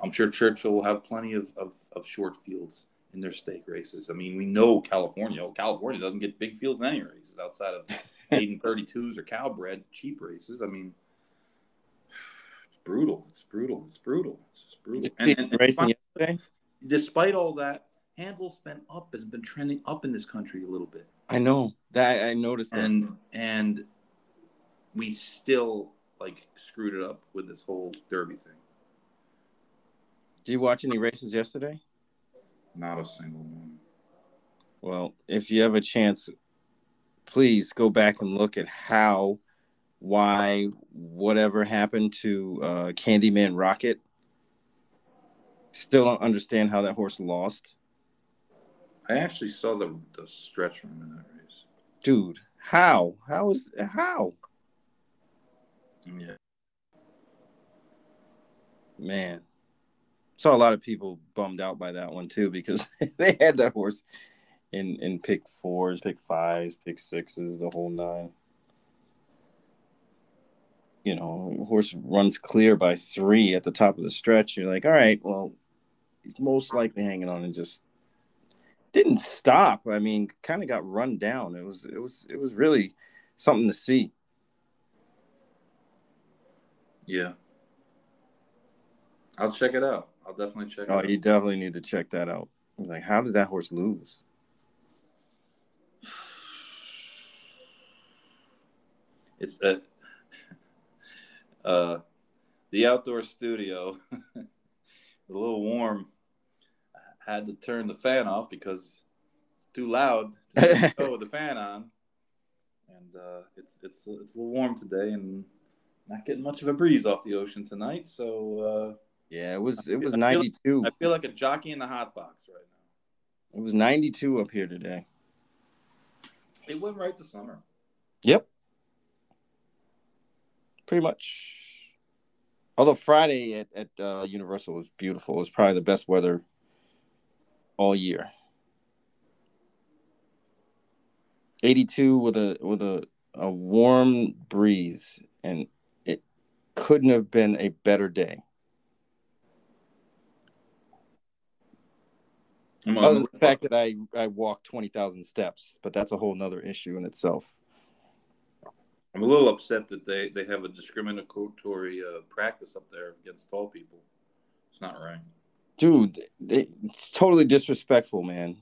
I'm sure Churchill will have plenty of, of, of short fields in their stake races. I mean, we know California. Well, California doesn't get big fields in any races outside of maiden 32s or Calbred cheap races. I mean, it's brutal. It's brutal. It's brutal. It's brutal. And, and, and racing yesterday? despite all that, handle's been up, has been trending up in this country a little bit, I know that. I noticed that. and and we still like screwed it up with this whole Derby thing. Did you watch any races yesterday? Not a single one. Well, if you have a chance, please go back and look at how, why, whatever happened to uh, Candyman Rocket. Still don't understand how that horse lost. I actually saw the the stretch run in that race. Dude, how? How is how? Yeah. Man. Saw a lot of people bummed out by that one too because they had that horse in in pick fours, pick fives, pick sixes, the whole nine. You know, horse runs clear by three at the top of the stretch. You're like, all right, well, he's most likely hanging on and just didn't stop. I mean, kind of got run down. It was it was it was really something to see. Yeah. I'll check it out. I'll definitely check Oh, you definitely need to check that out. Like, how did that horse lose? It's uh, uh the outdoor studio. a little warm. I had to turn the fan off because it's too loud to go with the fan on. And uh, it's it's it's a little warm today and not getting much of a breeze off the ocean tonight. So uh, Yeah, it was it was I feel- 92. I feel like a jockey in the hot box right now. It was 92 up here today. It went right to summer. Yep. Pretty much. Although Friday at, at uh, Universal was beautiful. It was probably the best weather all year. 82 with a with a a warm breeze, and it couldn't have been a better day. Other than the fact that I I walked twenty thousand steps, but that's a whole nother issue in itself. I'm a little upset that they they have a discriminatory uh, practice up there against tall people. It's not right, dude. it's totally disrespectful, man.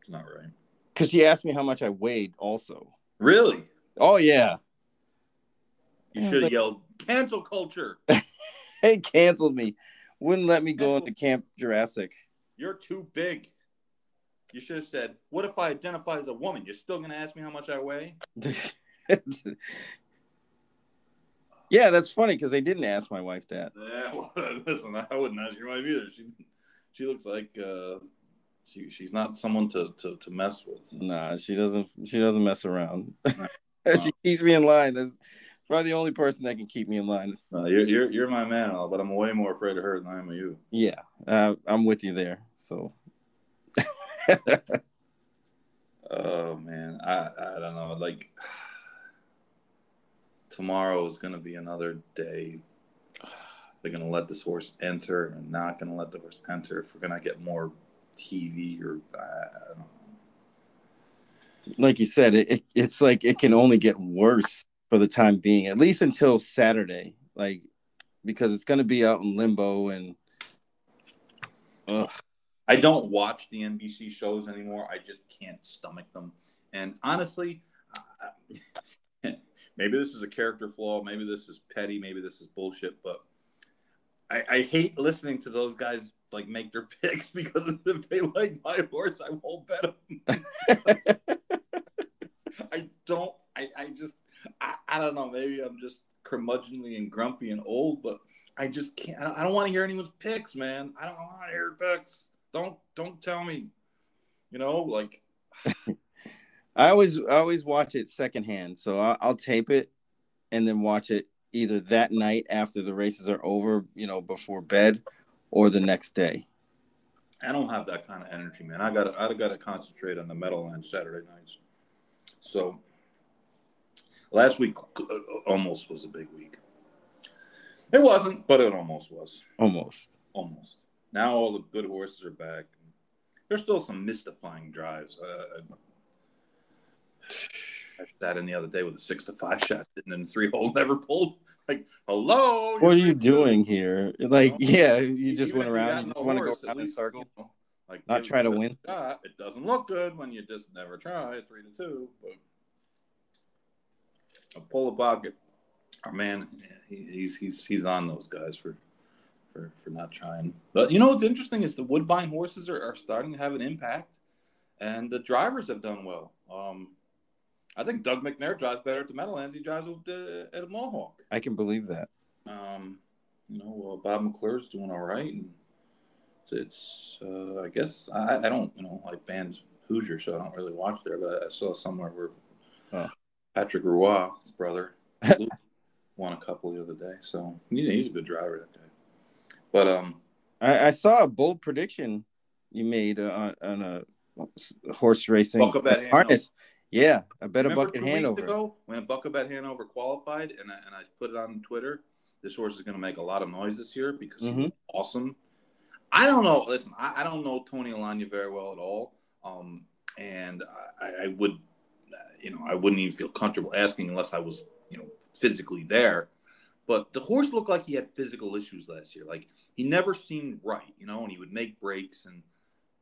It's not right. Because she asked me how much I weighed, also. Really? Oh yeah. You should have like, yelled "cancel culture." they canceled me. Wouldn't let me go into Camp Jurassic. You're too big. You should have said, "What if I identify as a woman? You're still going to ask me how much I weigh?" yeah, that's funny because they didn't ask my wife that. Yeah, well, listen, I wouldn't ask your wife either. She, she looks like uh, she, she's not someone to, to, to mess with. Nah, she doesn't. She doesn't mess around. she keeps me in line. That's probably the only person that can keep me in line. Uh, you're, you're you're my man, but I'm way more afraid of her than I am of you. Yeah, uh, I'm with you there. So. oh man, I I don't know. Like tomorrow is going to be another day. They're going to let this horse enter and not going to let the horse enter. If we're going to get more TV or I don't know. Like you said, it, it it's like it can only get worse for the time being, at least until Saturday. Like because it's going to be out in limbo and. Ugh. I don't watch the NBC shows anymore. I just can't stomach them. And honestly, maybe this is a character flaw. Maybe this is petty. Maybe this is bullshit. But I, I hate listening to those guys like make their picks because if they like my horse, I won't bet them. I don't. I, I just. I, I don't know. Maybe I'm just curmudgeonly and grumpy and old, but I just can't. I don't, don't want to hear anyone's picks, man. I don't want to hear picks don't don't tell me. You know, like I always I always watch it secondhand, so I'll, I'll tape it and then watch it either that night after the races are over, you know, before bed, or the next day. I don't have that kind of energy, man. I got I got to concentrate on the Meadowlands Saturday nights. So last week uh, almost was a big week. It wasn't, but it almost was. Almost. Almost. Now all the good horses are back. There's still some mystifying drives. Uh, I sat in the other day with a six to five shot sitting in three hole, never pulled. Like, hello. What are you doing here? Like, you know? yeah, you just Even went around. You, just want to go around circle. You know, like, not try to win. Shot. It doesn't look good when you just never try three to two. But a pull a bucket. Our man, he, he's he's he's on those guys for for, for not trying. But you know what's interesting is the Woodbine horses are, are starting to have an impact, and the drivers have done well. Um, I think Doug McNair drives better at the Meadowlands. He drives at, uh, at a Mohawk. I can believe that. Um, you know, well, Bob McClure's doing all right, and it's, uh, I guess I, I don't you know like band Hoosier, so I don't really watch there. But I saw somewhere where oh. Patrick Roy, his brother, won a couple the other day. So he's a good driver. That guy. But um, I, I saw a bold prediction you made uh, on, a horse racing harness. Yeah, I bet a bucket Hanover. Ago, when a Buckabet Hanover qualified, and I, and I put it on Twitter, this horse is going to make a lot of noise this year because mm-hmm. he's awesome. I don't know. Listen, I, I, don't know Tony Alagna very well at all, um, and I, I would, you know, I wouldn't even feel comfortable asking unless I was, you know, physically there. But the horse looked like he had physical issues last year. Like he never seemed right, you know, and he would make breaks. And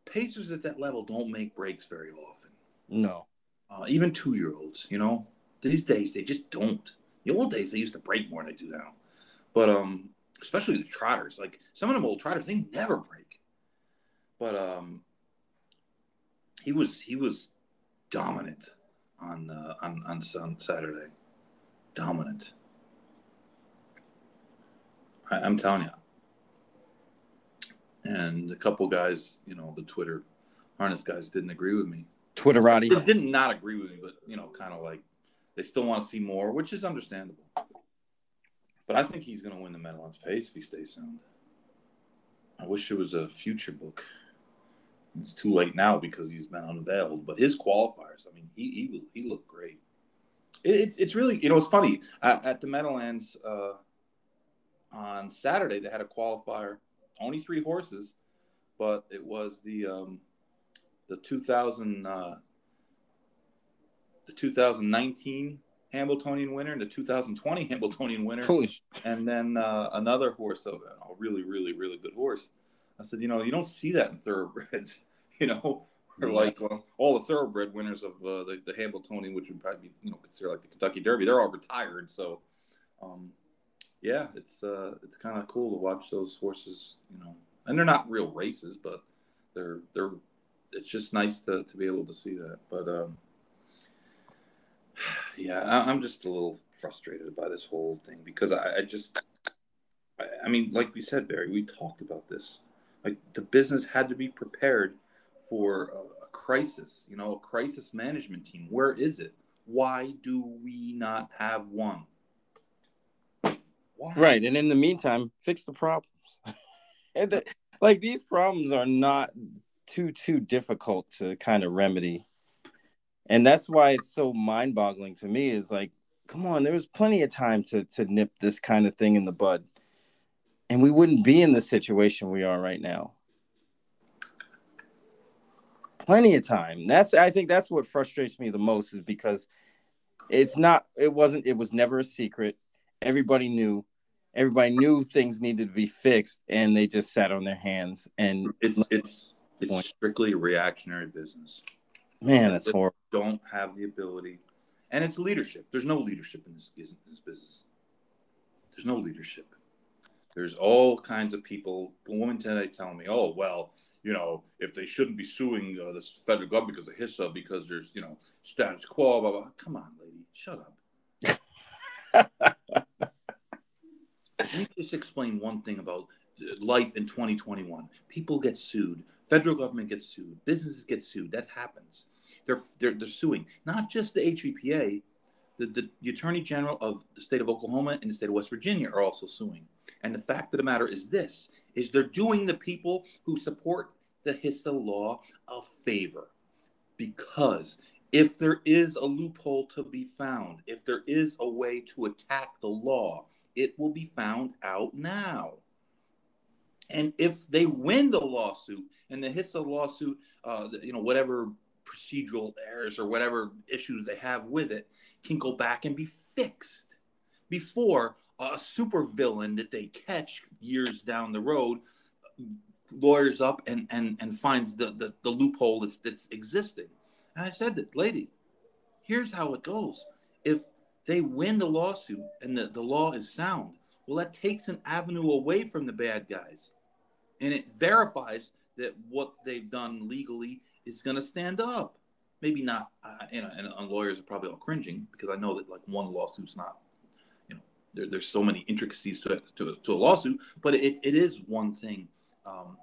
pacers at that level don't make breaks very often. No. Uh, even two year olds, you know, these days they just don't. The old days they used to break more than they do now. But um, especially the trotters, like some of them old trotters, they never break. But um, he was he was dominant on uh, on on Saturday, dominant. I, am telling you. And a couple guys, you know, the Twitter harness guys didn't agree with me. Twitterati. They did not not agree with me, but you know, kind of like they still want to see more, which is understandable. But I think he's going to win the Meadowlands Pace if he stays sound. I wish it was a future book. It's too late now because he's been unveiled. But his qualifiers, I mean, he he, he looked great. It, it's really you know it's funny at, at the Meadowlands uh, on Saturday they had a qualifier, only three horses, but it was the um, the 2000 uh, the 2019 Hambletonian winner and the 2020 Hambletonian winner, Holy and then uh, another horse, a, a really, really, really good horse. I said, you know, you don't see that in thoroughbreds, you know, or like well, all the thoroughbred winners of uh, the, the Hambletonian, which would probably be, you know, consider like the Kentucky Derby. They're all retired, so um, yeah, it's uh, it's kind of cool to watch those horses, you know, and they're not real races, but they're they're. It's just nice to, to be able to see that, but um, yeah, I, I'm just a little frustrated by this whole thing because I, I just, I, I mean, like we said, Barry, we talked about this. Like the business had to be prepared for a, a crisis, you know, a crisis management team. Where is it? Why do we not have one? Right, and in the meantime, fix the problems. and the, like these problems are not too too difficult to kind of remedy. And that's why it's so mind-boggling to me is like come on there was plenty of time to to nip this kind of thing in the bud. And we wouldn't be in the situation we are right now. Plenty of time. That's i think that's what frustrates me the most is because it's not it wasn't it was never a secret everybody knew everybody knew things needed to be fixed and they just sat on their hands and it's it's it's strictly reactionary business Man, that's horrible. Don't have the ability, and it's leadership. There's no leadership in this, in this business. There's no leadership. There's all kinds of people. A woman today telling me, "Oh, well, you know, if they shouldn't be suing uh, the federal government because of HISA because there's, you know, status quo." Blah blah. Come on, lady, shut up. Let me just explain one thing about uh, life in 2021. People get sued. Federal government gets sued. Businesses get sued. That happens. They're they're, they're suing not just the HBPA. The, the, the Attorney General of the state of Oklahoma and the state of West Virginia are also suing. And the fact of the matter is this: is they're doing the people who support the HISA law a favor, because if there is a loophole to be found, if there is a way to attack the law, it will be found out now. And if they win the lawsuit and the HISA lawsuit, uh, you know, whatever procedural errors or whatever issues they have with it can go back and be fixed before a super villain that they catch years down the road lawyers up and and and finds the the, the loophole that's that's existing and i said that lady here's how it goes if they win the lawsuit and the, the law is sound well that takes an avenue away from the bad guys and it verifies that what they've done legally is going to stand up. Maybe not, uh, you know, and, and, lawyers are probably all cringing because I know that like one lawsuit's not, you know, there, there's so many intricacies to, to, to a lawsuit, but it, it is one thing um,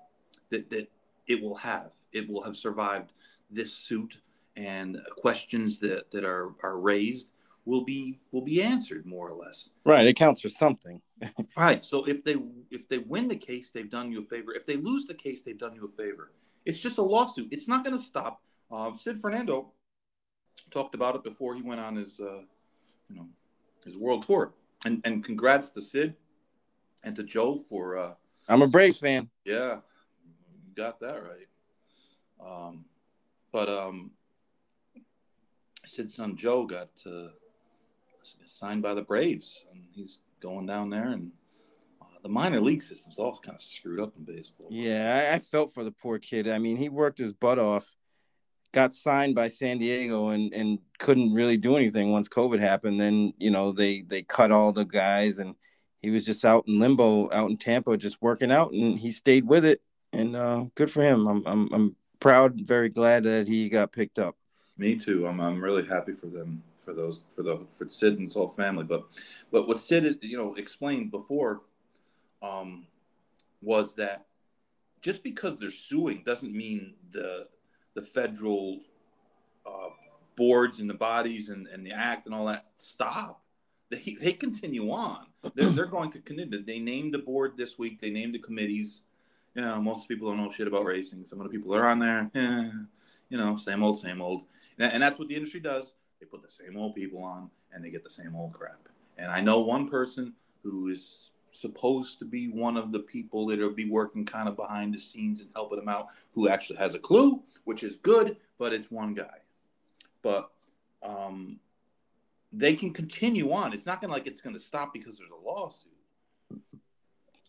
that, that it will have. It will have survived this suit and questions that, that are, are raised will be will be answered more or less. Right, it counts for something. right. So if they if they win the case, they've done you a favor. If they lose the case, they've done you a favor. It's just a lawsuit. It's not going to stop. Uh, Sid Fernando talked about it before he went on his uh, you know his world tour. And and congrats to Sid and to Joe for. Uh, I'm a Braves fan. Yeah, you got that right. Um, but um, Sid's son Joe got. Uh, signed by the Braves, and he's going down there. And uh, the minor league system's all kind of screwed up in baseball. Yeah, I, I, felt for the poor kid. I mean, he worked his butt off, got signed by San Diego, and and couldn't really do anything once COVID happened. Then you know they they cut all the guys, and he was just out in limbo, out in Tampa, just working out, and he stayed with it. And uh, good for him. I'm I'm I'm proud, very glad that he got picked up. Me too. I'm I'm really happy for them for those for the for Sid and his whole family. But but what Sid you know explained before um, was that just because they're suing doesn't mean the the federal uh, boards and the bodies and, and the act and all that stop. They, they continue on. They're, they're going to continue. They named the board this week. They named the committees, you know, most people don't know shit about racing. Some of the people are on there, eh, you know, same old, same old. And, and that's what the industry does. They put the same old people on and they get the same old crap. And I know one person who is supposed to be one of the people that will be working kind of behind the scenes and helping them out who actually has a clue, which is good, but it's one guy. But um, they can continue on. It's not to like it's going to stop because there's a lawsuit.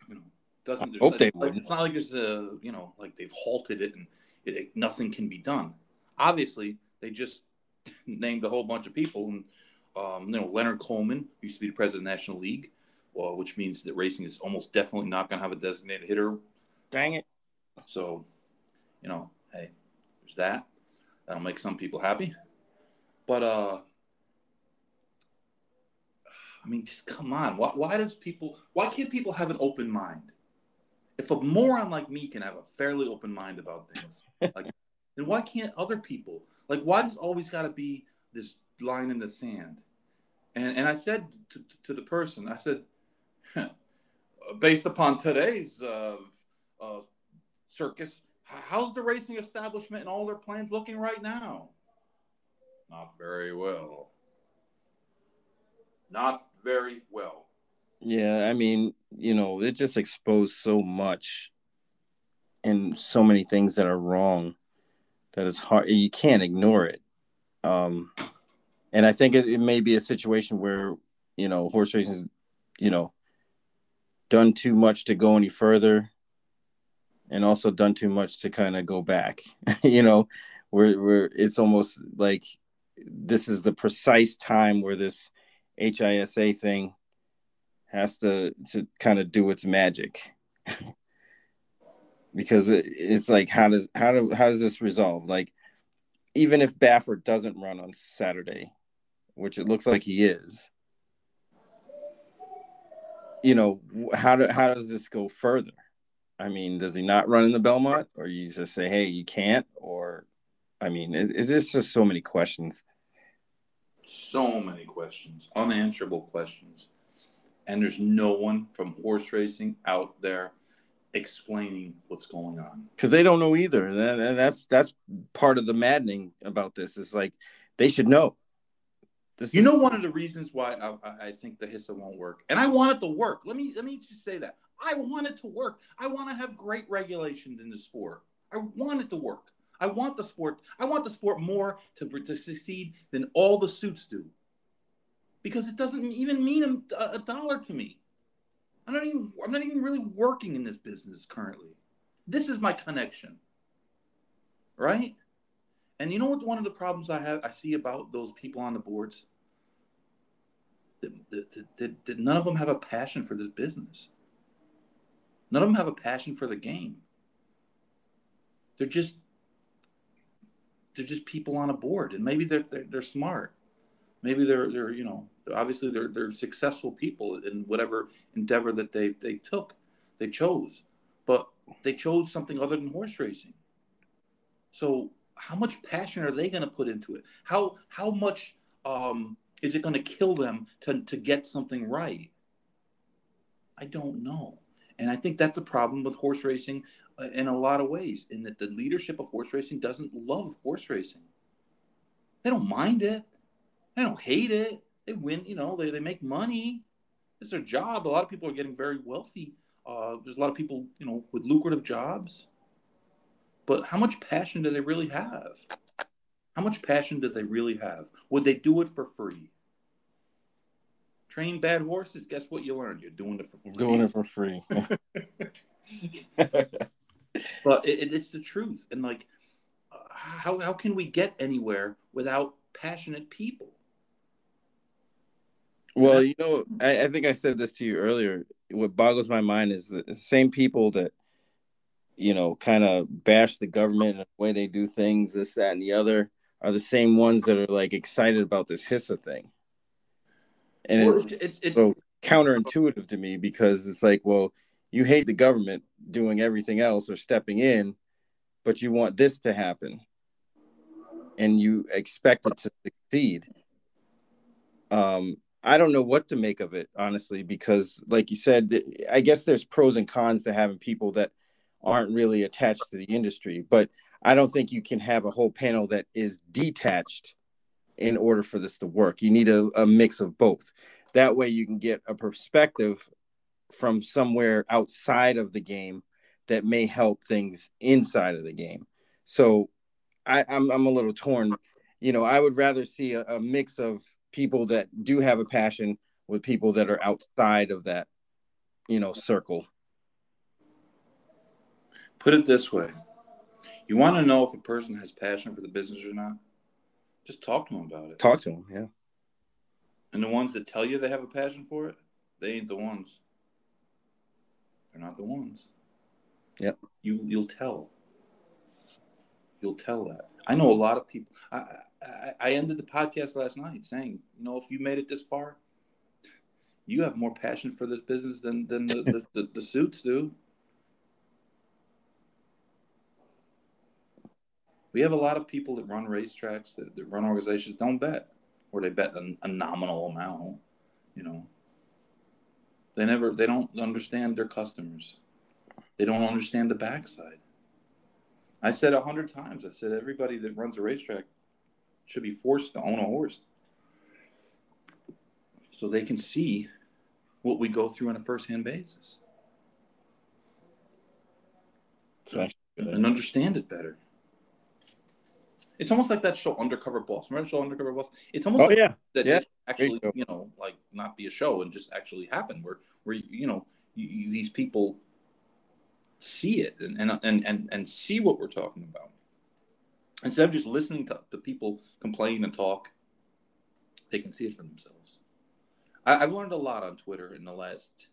You know, doesn't hope they like, it's not like there's a you know like they've halted it and it, nothing can be done. Obviously, they just named a whole bunch of people and um, you know Leonard Coleman used to be the president of the National League, well, which means that racing is almost definitely not going to have a designated hitter. Dang it! So, you know, hey, there's that. That'll make some people happy. But uh I mean, just come on. Why, why does people? Why can't people have an open mind? If a moron like me can have a fairly open mind about things, like, then why can't other people? Like, why does always got to be this line in the sand? And and I said to, to the person, I said, based upon today's uh, uh, circus, how's the racing establishment and all their plans looking right now? Not very well. Not very well. Yeah, I mean, you know, it just exposed so much and so many things that are wrong that it's hard you can't ignore it. Um and I think it, it may be a situation where, you know, horse racing is, you know, done too much to go any further and also done too much to kind of go back. you know, where where it's almost like this is the precise time where this HISA thing has to to kind of do its magic. because it, it's like how does how do how does this resolve? Like even if Baffert doesn't run on Saturday, which it looks like he is, you know, how do how does this go further? I mean, does he not run in the Belmont, or you just say, "Hey, you can't," or I mean, it, it's just so many questions so many questions, unanswerable questions. And there's no one from horse racing out there explaining what's going on because they don't know either. And that's that's part of the maddening about this. Is like they should know. This you is... know one of the reasons why I, I think the HISA won't work, and I want it to work. Let me let me just say that I want it to work. I want to have great regulations in the sport. I want it to work. I want the sport. I want the sport more to, to succeed than all the suits do, because it doesn't even mean a, a dollar to me. I'm not even. I'm not even really working in this business currently. This is my connection, right? And you know what? One of the problems I have, I see about those people on the boards, that, that, that, that none of them have a passion for this business. None of them have a passion for the game. They're just they're just people on a board, and maybe they're they're, they're smart. Maybe they're they're you know obviously they're they're successful people in whatever endeavor that they they took, they chose, but they chose something other than horse racing. So how much passion are they going to put into it? How how much um, is it going to kill them to to get something right? I don't know, and I think that's a problem with horse racing uh, in a lot of ways, in that the leadership of horse racing doesn't love horse racing. They don't mind it. They don't hate it. They win, you know, they, they make money. It's their job. A lot of people are getting very wealthy. Uh, there's a lot of people, you know, with lucrative jobs. But how much passion do they really have? How much passion do they really have? Would they do it for free? Train bad horses, guess what you learn? You're doing it for free. Doing it for free. but it, it's the truth. And like, uh, how how can we get anywhere without passionate people? Well, you know, I, I, think I said this to you earlier. What boggles my mind is the same people that, you know, kind of bash the government and the way they do things, this, that, and the other, are the same ones that are like excited about this HISA thing. And it's, it's, it's, so counterintuitive to me because it's like, well, you hate the government, doing everything else or stepping in, but you want this to happen and you expect it to succeed. Um, I don't know what to make of it, honestly, because, like you said, I guess there's pros and cons to having people that aren't really attached to the industry. But I don't think you can have a whole panel that is detached in order for this to work. You need a, a mix of both. That way, you can get a perspective from somewhere outside of the game that may help things inside of the game. So I, am I'm, I'm a little torn. You know, I would rather see a, a mix of people that do have a passion with people that are outside of that, you know, circle. Put it this way you want to know if a person has passion for the business or not? Just talk to them about it. Talk to them, yeah. And the ones that tell you they have a passion for it, they ain't the ones. They're not the ones. Yep. You you'll tell. You'll tell that. I know a lot of people. I, I ended the podcast last night saying, you know, if you made it this far, you have more passion for this business than than the, the, the, the suits do. We have a lot of people that run racetracks, that, that run organizations, don't bet, or they bet a, a nominal amount. You know, they never, they don't understand their customers. They don't understand the backside. I said a hundred times. I said everybody that runs a racetrack should be forced to own a horse, so they can see what we go through on a first-hand basis, and understand it better. It's almost like that show Undercover Boss. Remember the show Undercover Boss? It's almost oh, like yeah. that yeah. actually, you know, like not be a show and just actually happen where where you know you, you, these people see it and and and and see what we're talking about instead of just listening to, to people complain and talk they can see it for themselves. I, have learned a lot on twitter in the last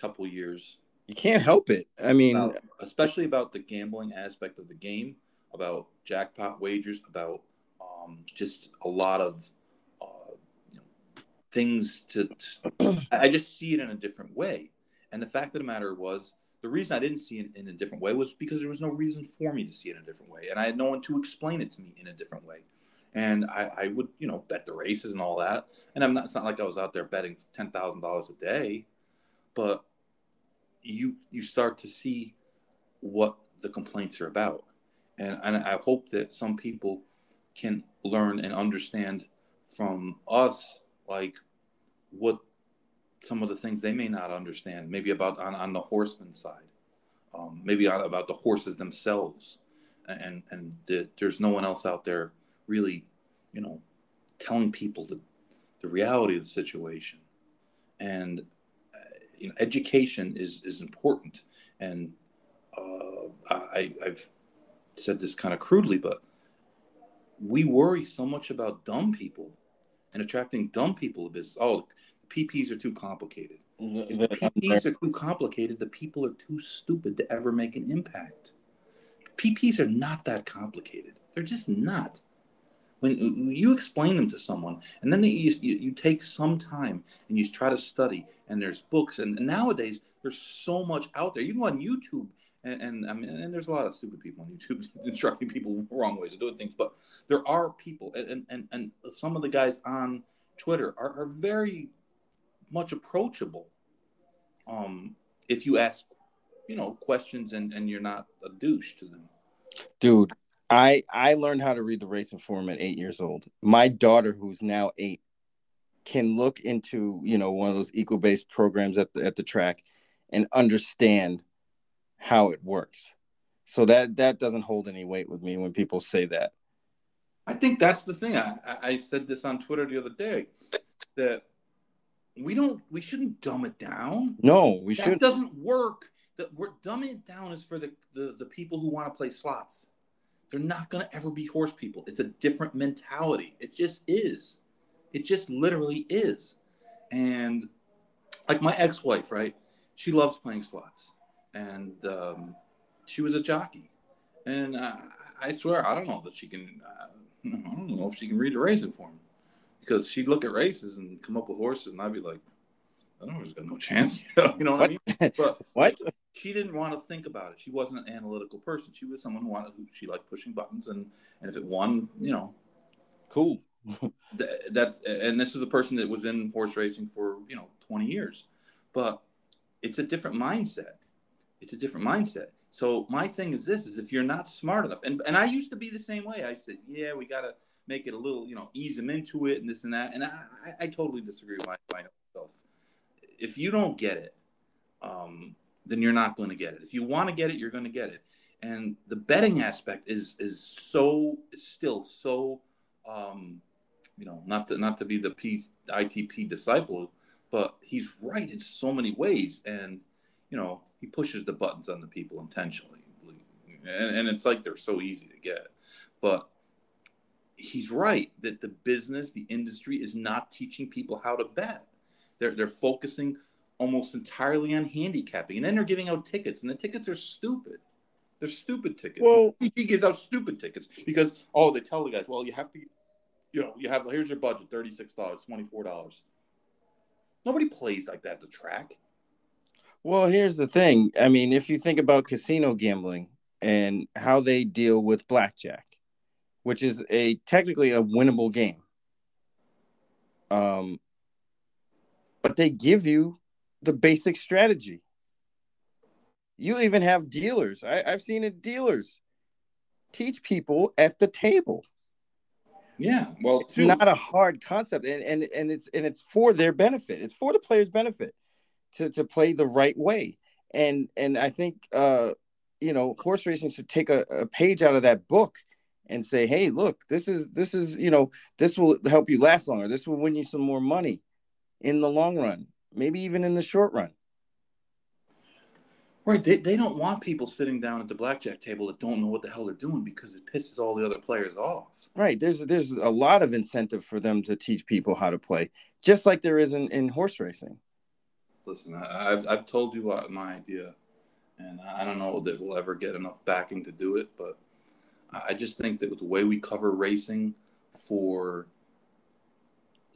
couple years. You can't help it. I mean about, especially about the gambling aspect of the game about jackpot wagers, about um, just a lot of uh, you know, things to, to I just see it in a different way. And the fact of the matter was, the reason I didn't see it in a different way was because there was no reason for me to see it in a different way, and I had no one to explain it to me in a different way. And I, I would, you know, bet the races and all that. And I'm not. It's not like I was out there betting ten thousand dollars a day, but you you start to see what the complaints are about and, and I hope that some people can learn and understand from us, like what some of the things they may not understand, maybe about on, on the horseman side, um, maybe on, about the horses themselves, and and that there's no one else out there really, you know, telling people the the reality of the situation, and uh, you know, education is is important, and uh, I, I've said this kind of crudely, but we worry so much about dumb people and attracting dumb people to business. Oh, PPs are too complicated. Mm-hmm. If the PPs are too complicated, the people are too stupid to ever make an impact. PPs are not that complicated. They're just not. When you explain them to someone, and then they, you, you take some time and you try to study, and there's books, and, and nowadays there's so much out there. You can go on YouTube and, and I mean, and there's a lot of stupid people on YouTube instructing people wrong ways of doing things, but there are people, and and, and some of the guys on Twitter are, are very much approachable. Um, if you ask, you know, questions and and you're not a douche to them. Dude, I I learned how to read the racing form at eight years old. My daughter, who's now eight, can look into you know one of those Equibase programs at the at the track and understand how it works. So that that doesn't hold any weight with me when people say that. I think that's the thing. I, I said this on Twitter the other day that we don't we shouldn't dumb it down. No, we should. That doesn't work. That we're dumbing it down is for the, the the people who want to play slots. They're not gonna ever be horse people. It's a different mentality. It just is. It just literally is. And like my ex-wife, right? She loves playing slots and um, she was a jockey. And uh, I swear, I don't know that she can. Uh, I don't know if she can read a racing form because she'd look at races and come up with horses, and I'd be like, I don't know, there's got no chance. you know what, I mean? But what? She didn't want to think about it. She wasn't an analytical person. She was someone who wanted, who she liked pushing buttons, and and if it won, you know, cool. that, that and this is a person that was in horse racing for you know 20 years, but it's a different mindset it's a different mindset. So my thing is this: is if you're not smart enough, and and I used to be the same way. I said, yeah, we gotta make it a little, you know, ease them into it and this and that. And I, I totally disagree with my, myself. If you don't get it, um, then you're not going to get it. If you want to get it, you're going to get it. And the betting aspect is is so still so, um, you know, not to not to be the P, ITP disciple, but he's right in so many ways, and you know he pushes the buttons on the people intentionally, and, and it's like they're so easy to get, but he's right that the business, the industry is not teaching people how to bet. They're they're focusing almost entirely on handicapping, and then they're giving out tickets, and the tickets are stupid. They're stupid tickets. Well, he gives out stupid tickets because oh, they tell the guys, well, you have to, you know, you have here's your budget, thirty six dollars, twenty four dollars. Nobody plays like that at the track. Well, here's the thing. I mean, if you think about casino gambling and how they deal with blackjack, which is a technically a winnable game. Um, but they give you the basic strategy. You even have dealers. I, I've seen it dealers teach people at the table. Yeah, well, it's too. not a hard concept, and, and and it's and it's for their benefit. It's for the players' benefit to to play the right way. And and I think uh, you know horse racing should take a, a page out of that book and say, hey, look, this is this is you know this will help you last longer. This will win you some more money in the long run, maybe even in the short run. Right. They, they don't want people sitting down at the blackjack table that don't know what the hell they're doing because it pisses all the other players off. Right. There's there's a lot of incentive for them to teach people how to play, just like there is in, in horse racing. Listen, I, have I've told you my idea, and I don't know that we'll ever get enough backing to do it, but I just think that with the way we cover racing for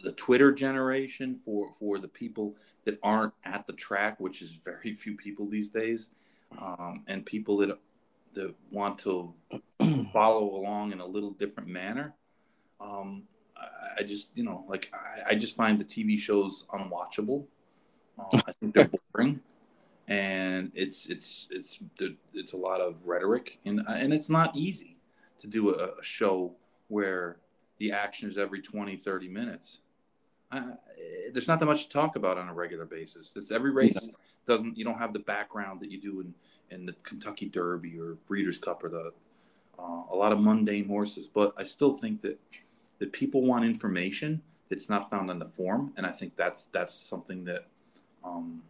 the Twitter generation, for for the people that aren't at the track, which is very few people these days, um, and people that that want to follow along in a little different manner. Um, I, I, just, you know, like I, I, just find the TV shows unwatchable. Uh, I think they're boring, and it's it's it's it's a lot of rhetoric, and and it's not easy to do a, a show where the action is every 20, 30 minutes. Uh, there's not that much to talk about on a regular basis. It's every race doesn't you don't have the background that you do in in the Kentucky Derby or Breeders' Cup or the uh, a lot of mundane horses. But I still think that that people want information that's not found on the form, and I think that's that's something that um,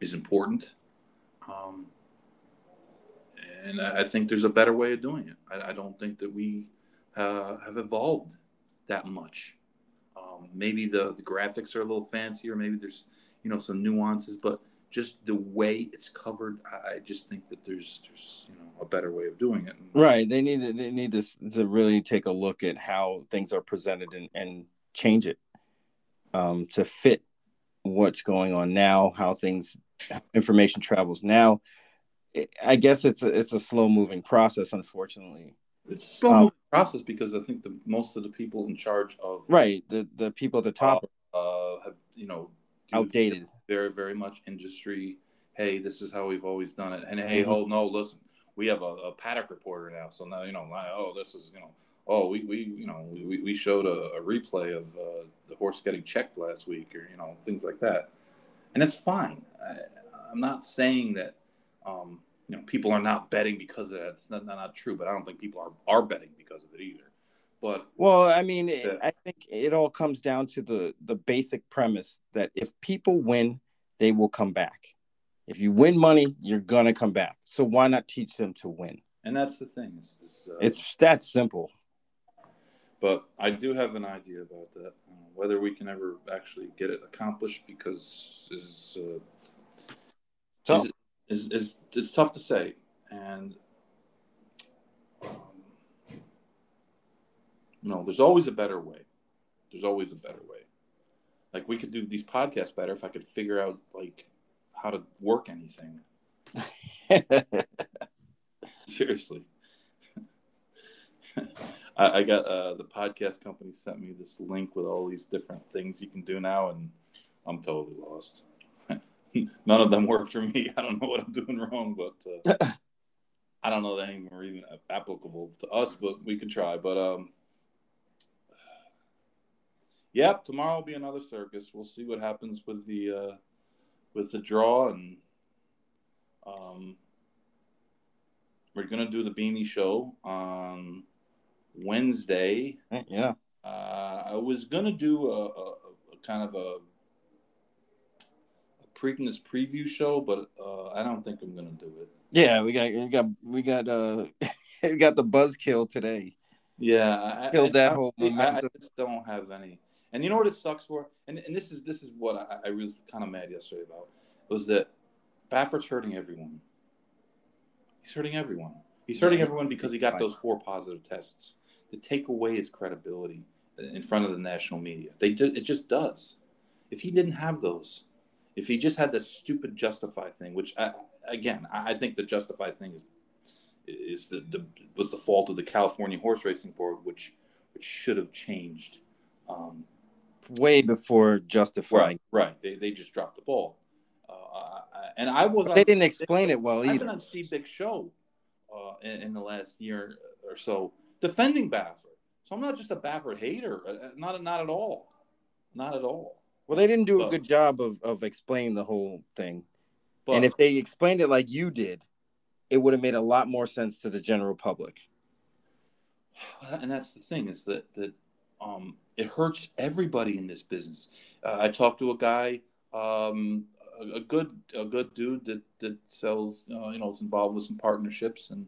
is important. Um, and I think there's a better way of doing it. I, I don't think that we uh, have evolved that much. Um, maybe the, the graphics are a little fancier. Maybe there's you know some nuances, but just the way it's covered, I, just think that there's there's you know a better way of doing it. Right. They need to, they need to to really take a look at how things are presented and, and change it um, to fit what's going on now, how things information travels now I guess it's a, it's a slow moving process, unfortunately. It's slow moving um, process because I think the most of the people in charge of right the the people at the top uh, have you know outdated very very much industry. Hey, this is how we've always done it, and hey, mm-hmm. oh no, listen, we have a, a paddock reporter now, so now you know, oh, this is you know, oh, we, we you know we, we showed a, a replay of uh, the horse getting checked last week, or you know things like that, and it's fine. I, I'm not saying that um, you know, people are not betting because of that. It's not, not, not true, but I don't think people are, are betting because of it either. But well, I mean, I think it all comes down to the the basic premise that if people win, they will come back. If you win money, you're gonna come back. So why not teach them to win? And that's the thing. It's, it's, uh, it's that simple. But I do have an idea about that. Uh, whether we can ever actually get it accomplished, because is uh, is, is, is it's tough to say, and um, no, there's always a better way. There's always a better way. Like we could do these podcasts better if I could figure out like how to work anything. Seriously. I, I, got uh, the podcast company sent me this link with all these different things you can do now, and I'm totally lost. None of them work for me. I don't know what I'm doing wrong, but uh, I don't know that any are even applicable to us, but we can try. But um, yep, tomorrow will be another circus. We'll see what happens with the uh, with the draw, and um, we're gonna do the beanie show on Wednesday. Yeah, uh, I was gonna do a, a, a kind of a Preakness preview show, but uh, I don't think I'm gonna do it. Yeah, we got we got we got uh we got the buzzkill today. Yeah, I, killed that I, whole. I, just don't have any. And you know what it sucks for? And and this is this is what I, I was kind of mad yesterday about was that Baffert's hurting everyone. He's hurting everyone. He's hurting everyone because he got those four positive tests. To take away his credibility in front of the national media, they do, it just does. If he didn't have those, if he just had this stupid justify thing, which I, again I think the justify thing is is the, the was the fault of the California Horse Racing Board, which which should have changed um, way before justifying. Right, right. They they just dropped the ball, uh, and I was. they didn't explain it well I've either. been on Steve show uh, in, in, the last year or so defending Baffert. So I'm not just a Baffert hater. Uh, uh, not not at all. Not at all. Well, they didn't do but, a good job of, of explaining the whole thing. But, and if they explained it like you did, it would have made a lot more sense to the general public. And that's the thing is that that um, it hurts everybody in this business. Uh, I talked to a guy, um, a, a, good a good dude that that sells, uh, you know, is involved with some partnerships, and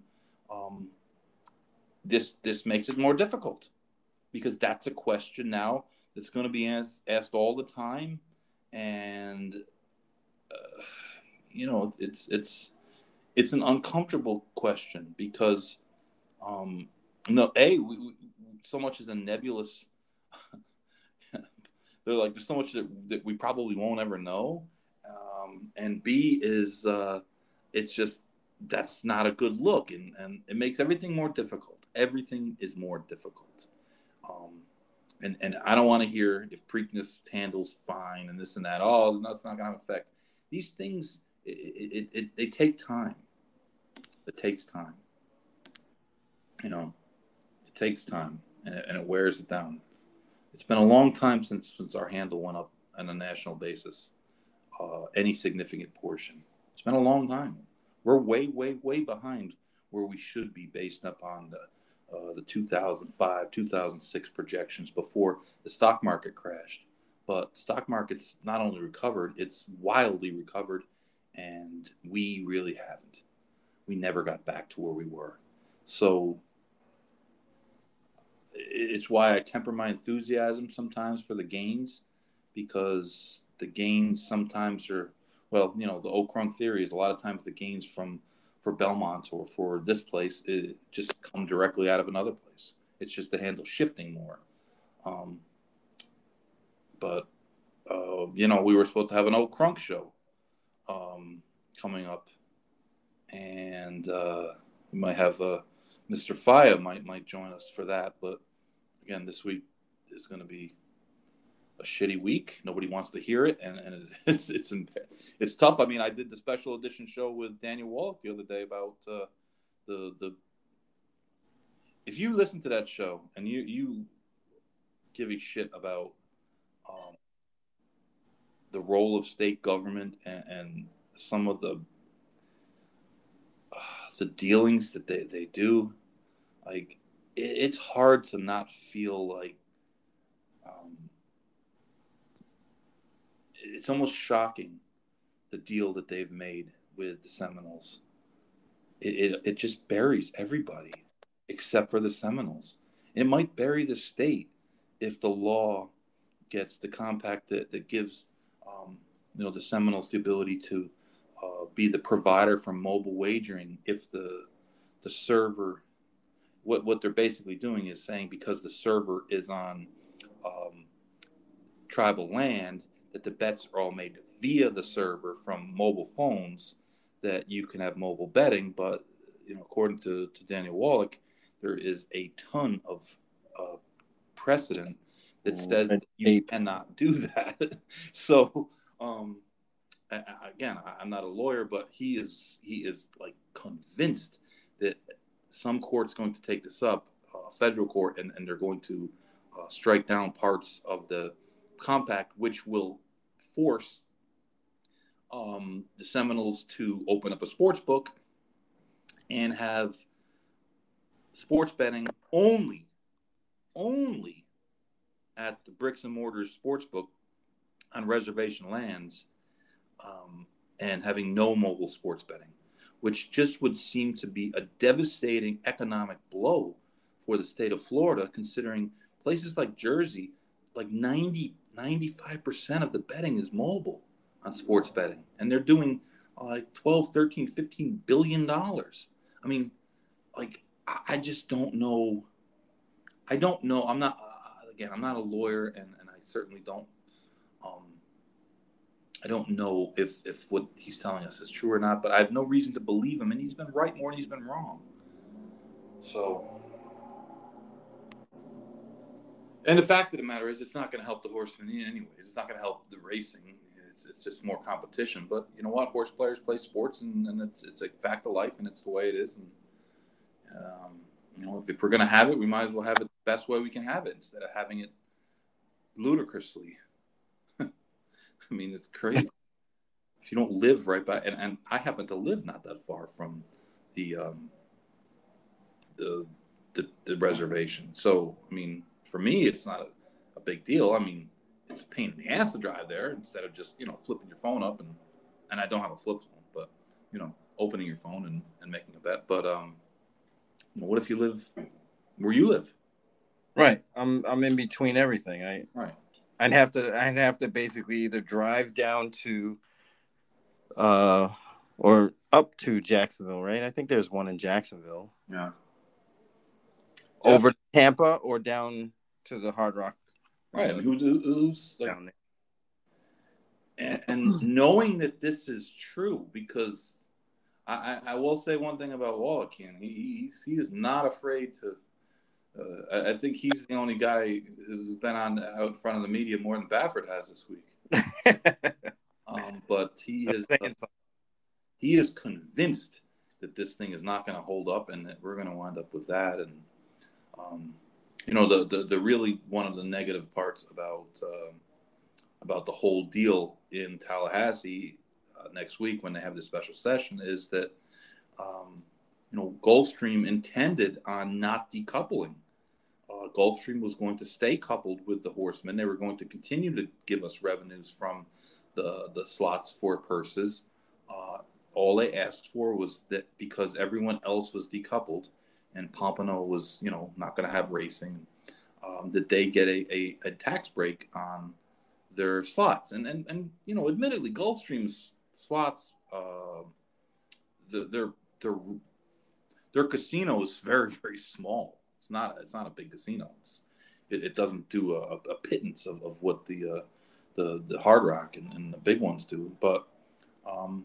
um, this this makes it more difficult because that's a question now that's going to be asked, asked all the time, and uh, you know it's it's it's an uncomfortable question because um, no, a we, we, so much is a nebulous. they're like there's so much that, that we probably won't ever know, um, and B is uh, it's just that's not a good look, and and it makes everything more difficult. Everything is more difficult. Um, and and I don't want to hear if Preakness handles fine and this and that. Oh, that's not going to effect. These things, it, it, it, they take time. It takes time. You know, it takes time, and it, and it wears it down. It's been a long time since since our handle went up on a national basis, uh, any significant portion. It's been a long time. We're way, way, way behind where we should be based upon the uh, the 2005, 2006 projections before the stock market crashed. But stock market's not only recovered, it's wildly recovered, and we really haven't. We never got back to where we were. So it's why I temper my enthusiasm sometimes for the gains, because the gains sometimes are, well, you know, the Ocrunk theory is a lot of times the gains from for Belmont or for this place it just come directly out of another place. It's just the handle shifting more. Um, but uh, you know, we were supposed to have an old crunk show um, coming up, and uh, we might have uh, Mr. Faya might might join us for that. But again, this week is going to be a shitty week. Nobody wants to hear it, and, and it's it's it's tough. I mean, I did the special edition show with Daniel Wallach the other day about uh, the the. If you listen to that show and you you give a shit about um, the role of state government and, and some of the uh, the dealings that they, they do, like it, it's hard to not feel like it's almost shocking the deal that they've made with the Seminoles. It, it, it just buries everybody except for the Seminoles. It might bury the state if the law gets the compact that, that gives um, you know the Seminoles the ability to uh, be the provider for mobile wagering if the the server what what they're basically doing is saying because the server is on um, tribal land that the bets are all made via the server from mobile phones that you can have mobile betting but you know according to, to daniel wallach there is a ton of uh, precedent that says that you cannot do that. So um, again, I'm not a lawyer, but he is he is like convinced that some court's going to take this up, uh, federal court, and, and they're going to uh, strike down parts of the compact, which will force um, the Seminoles to open up a sports book and have sports betting only, only at the bricks and mortar sports book on reservation lands um, and having no mobile sports betting, which just would seem to be a devastating economic blow for the state of Florida, considering places like Jersey, like 90, 95% of the betting is mobile on sports betting. And they're doing uh, like 12, 13, 15 billion dollars. I mean, like, I, I just don't know. I don't know. I'm not, uh, again, I'm not a lawyer and, and I certainly don't um, I don't know if if what he's telling us is true or not, but I have no reason to believe him, and he's been right more than he's been wrong. So, and the fact of the matter is, it's not going to help the horsemen anyways. It's not going to help the racing. It's, it's just more competition. But you know what? Horse players play sports, and, and it's it's a fact of life, and it's the way it is. And um, you know, if, if we're going to have it, we might as well have it the best way we can have it instead of having it ludicrously. I mean, it's crazy. if you don't live right by, and, and I happen to live not that far from the um, the, the, the reservation. So, I mean, for me, it's not a, a big deal. I mean, it's a pain in the ass to drive there instead of just you know flipping your phone up and and I don't have a flip phone, but you know opening your phone and, and making a bet. But um, you know, what if you live where you live? Right. I'm I'm in between everything. I right. I'd have to I'd have to basically either drive down to uh or up to Jacksonville, right? I think there's one in Jacksonville. Yeah. Over yeah. Tampa or down to the Hard Rock. Right. I mean, who's, who's like, down there. And, and knowing that this is true, because I, I, I will say one thing about Wallachian. He, he, he is not afraid to uh, I, think he's the only guy who's been on out in front of the media more than Baffert has this week. um, but he is uh, he is convinced that this thing is not going to hold up and that we're going to wind up with that. And um, you know, the, the the really one of the negative parts about uh, about the whole deal in Tallahassee uh, next week when they have this special session is that. Um, you know, Gulfstream intended on not decoupling. Uh, Gulfstream was going to stay coupled with the Horsemen. They were going to continue to give us revenues from the the slots for purses. Uh, all they asked for was that because everyone else was decoupled and Pompano was, you know, not going to have racing, um, that they get a, a, a, tax break on their slots. And, and, and you know, admittedly, Gulfstream's slots, uh, the, they're, they're their casino is very very small. It's not it's not a big casino. It's it, it doesn't do a, a, pittance of, of what the uh, the the Hard Rock and, and the big ones do. But um,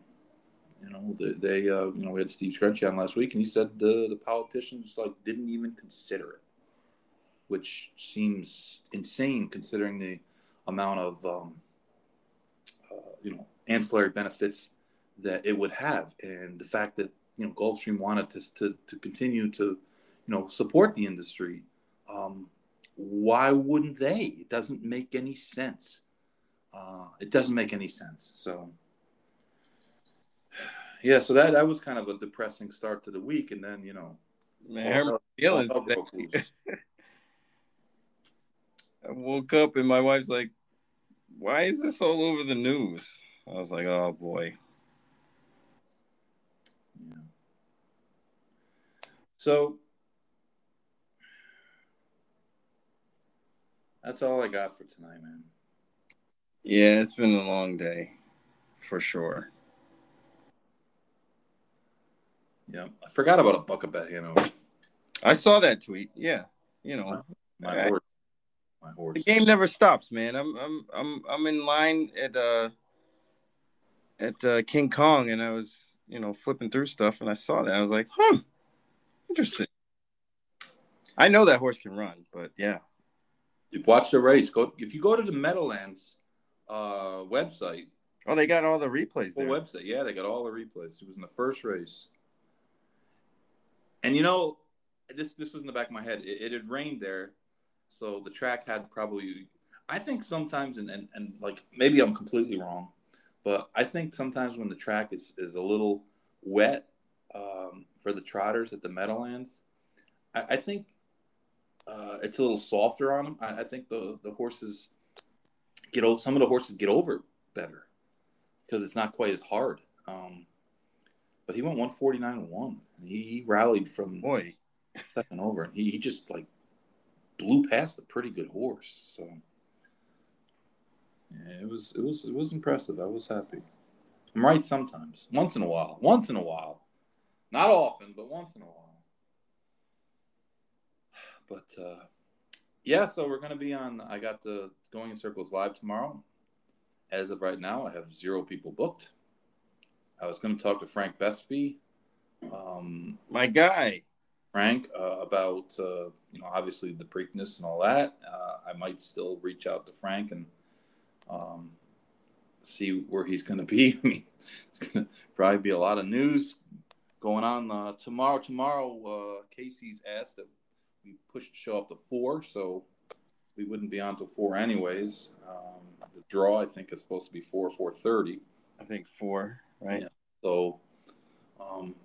you know they, uh, you know we had Steve Scrunchy on last week and he said the the politicians like didn't even consider it, which seems insane considering the amount of um, uh, you know ancillary benefits that it would have and the fact that you know Gulfstream wanted to to, to continue to you know support the industry. Um, why wouldn't they? It doesn't make any sense. Uh, it doesn't make any sense. So yeah, so that that was kind of a depressing start to the week, and then you know, man, all, feelings. All I woke up and my wife's like, "Why is this all over the news?" I was like, "Oh boy." So that's all I got for tonight, man. Yeah, it's been a long day for sure. Yeah, I forgot about a bucket bet Hanover. I saw that tweet. Yeah, you know, my, my I, horse. My horse. The game never stops, man. I'm I'm I'm I'm in line at uh at uh, King Kong, and I was you know flipping through stuff, and I saw that. I was like, huh. Interesting. I know that horse can run, but yeah. You watch the race. Go if you go to the Meadowlands uh, website Oh, they got all the replays there. website. Yeah, they got all the replays. It was in the first race. And you know, this this was in the back of my head. It, it had rained there, so the track had probably. I think sometimes, and, and and like maybe I'm completely wrong, but I think sometimes when the track is is a little wet um, for the trotters at the Meadowlands, I, I think uh, it's a little softer on them. I, I think the the horses get over. Some of the horses get over better because it's not quite as hard. Um, but he went 149 1. He, he rallied from Boy, second over, and he, he just like blew past a pretty good horse. So yeah, it was it was it was impressive. I was happy. I'm right sometimes, once in a while, once in a while, not often, but once in a while. But uh, yeah, so we're gonna be on. I got the Going in Circles live tomorrow. As of right now, I have zero people booked. I was going to talk to Frank Vespi, um, my guy. Frank, uh, about uh, you know obviously the Preakness and all that. Uh, I might still reach out to Frank and um, see where he's going to be. I mean, it's going to probably be a lot of news going on uh, tomorrow. Tomorrow, uh, Casey's asked that we push the show off to four, so we wouldn't be on till four anyways. Um, the draw, I think, is supposed to be four four thirty. I think four, right? Yeah. So, um,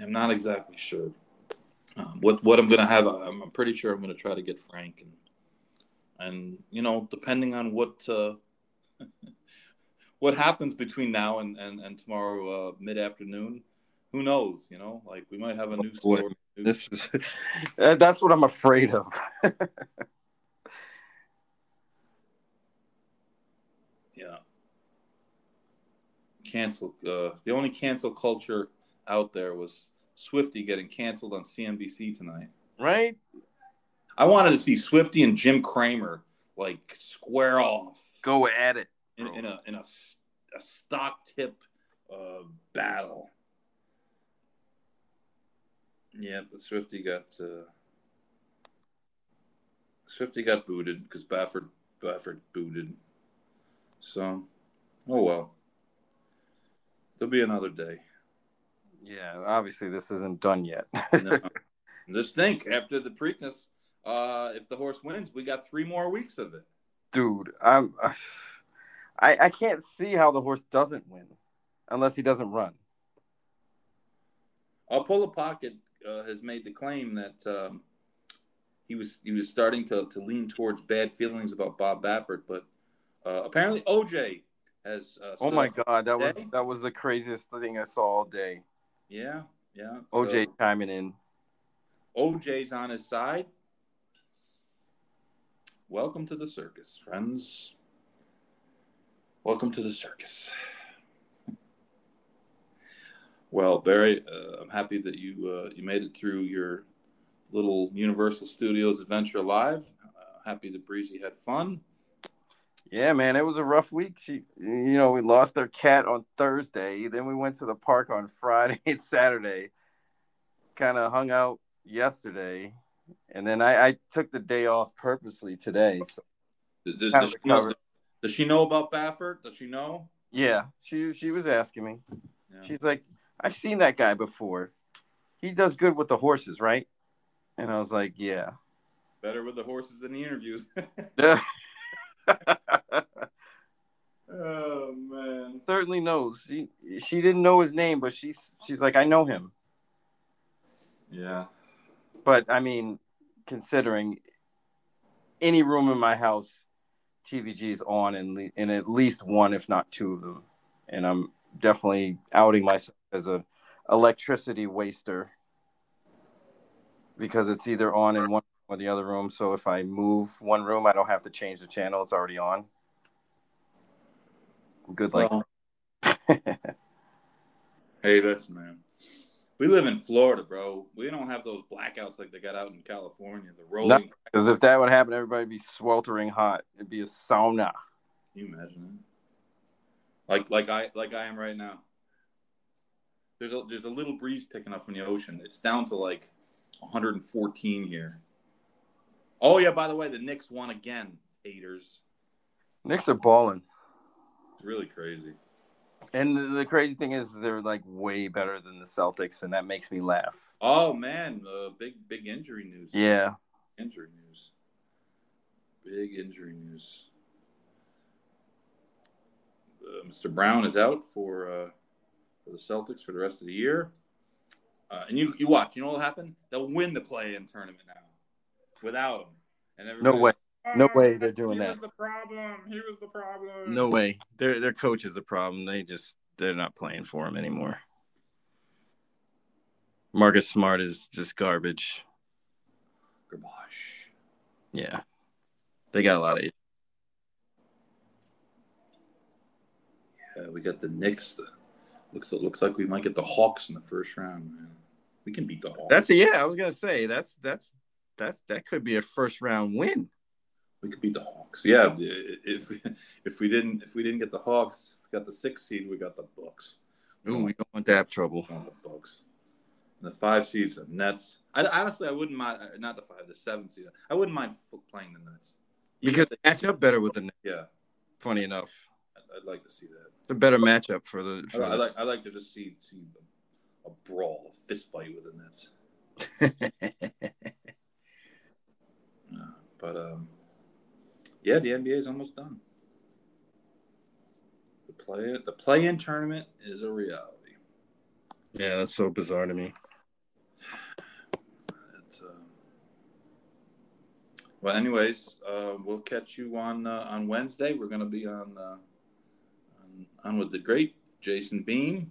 I'm not exactly sure um, what what I'm gonna have. I'm, I'm pretty sure I'm gonna try to get Frank and and you know depending on what uh, what happens between now and and, and tomorrow uh, mid afternoon, who knows? You know, like we might have a new story. This is that's what I'm afraid of. Yeah. Cancel. Uh, the only cancel culture out there was Swifty getting canceled on CNBC tonight. right? I wanted to see Swifty and Jim Cramer like square off Go at it. in, in a in a, a stock tip uh, battle. Yeah, but Swifty got uh, Swifty got booted because Baffert Baffert booted. So, oh well. There'll be another day. Yeah, obviously this isn't done yet. No. Just think after the Preakness, uh, if the horse wins, we got three more weeks of it. Dude, I'm I I can't see how the horse doesn't win unless he doesn't run. Uh, Polo Pocket uh, has made the claim that um, he was he was starting to, to lean towards bad feelings about Bob Baffert, but uh, apparently OJ has. Uh, Oh my god, that was that was the craziest thing I saw all day. Yeah, yeah. OJ So chiming in. OJ's on his side. Welcome to the circus, friends. Welcome to the circus. Well, Barry, uh, I'm happy that you uh, you made it through your little Universal Studios adventure live. Uh, happy that Breezy had fun. Yeah, man, it was a rough week. She, you know, we lost our cat on Thursday. Then we went to the park on Friday and Saturday. Kind of hung out yesterday, and then I, I took the day off purposely today. So, Does, does, she know, does she know about Baffert? Does she know? yeah, she she was asking me. Yeah. She's like, I've seen that guy before. He does good with the horses, right? And I was like, yeah. Better with the horses than the interviews. oh man. Certainly knows. She she didn't know his name, but she's she's like, I know him. Yeah. But I mean, considering any room in my house, TVG is on in, in at least one, if not two of them, and I'm definitely outing myself as a electricity waster because it's either on in one or the other room. So if I move one room, I don't have to change the channel; it's already on. Good luck. Well, hey, listen, man. We live in Florida, bro. We don't have those blackouts like they got out in California. The rolling. because if that would happen, everybody'd be sweltering hot. It'd be a sauna. Can you imagine that? Like, like I, like I am right now. There's a there's a little breeze picking up from the ocean. It's down to like 114 here. Oh yeah, by the way, the Knicks won again. Haters. Knicks are balling. It's really crazy. And the, crazy thing is, they're like way better than the Celtics, and that makes me laugh. Oh man, uh, big big injury news. Yeah, injury news. Big injury news. Uh, Mr. Brown is out for uh, for the Celtics for the rest of the year. Uh, and you you watch, you know what'll happen? They'll win the play-in tournament now without him. And no way, no "Oh, way they're doing he that. was the problem. He was the problem. No way. Their their coach is the problem. They just they're not playing for him anymore. Marcus Smart is just garbage. Garbage. Yeah, they got a lot of. Yeah, we got the Knicks. The, looks it looks like we might get the Hawks in the first round. Man, we can beat the Hawks. That's yeah. I was gonna say that's that's that's that could be a first round win. We could beat the Hawks. Yeah, if if we didn't if we didn't get the Hawks, if we got the six seed. We got the Bucks. Ooh, we don't want to have trouble. The Bucks. And the five seeds, the Nets. I, honestly, I wouldn't mind. uh, Not the five, the seven seed. I wouldn't mind playing the Nets Because they match up better with the Knicks, yeah, funny enough. I'd, I'd like to see that. It's a better matchup for the. I, For I the like I like to just see see a, a brawl, a fist fight with the Nets. But um, yeah, the NBA is almost done. The play the play in tournament is a reality. yeah, that's so bizarre to me. It's, uh... Well, anyways, uh, we'll catch you on uh, on Wednesday. We're going to be on, uh, on on with the great Jason Beam.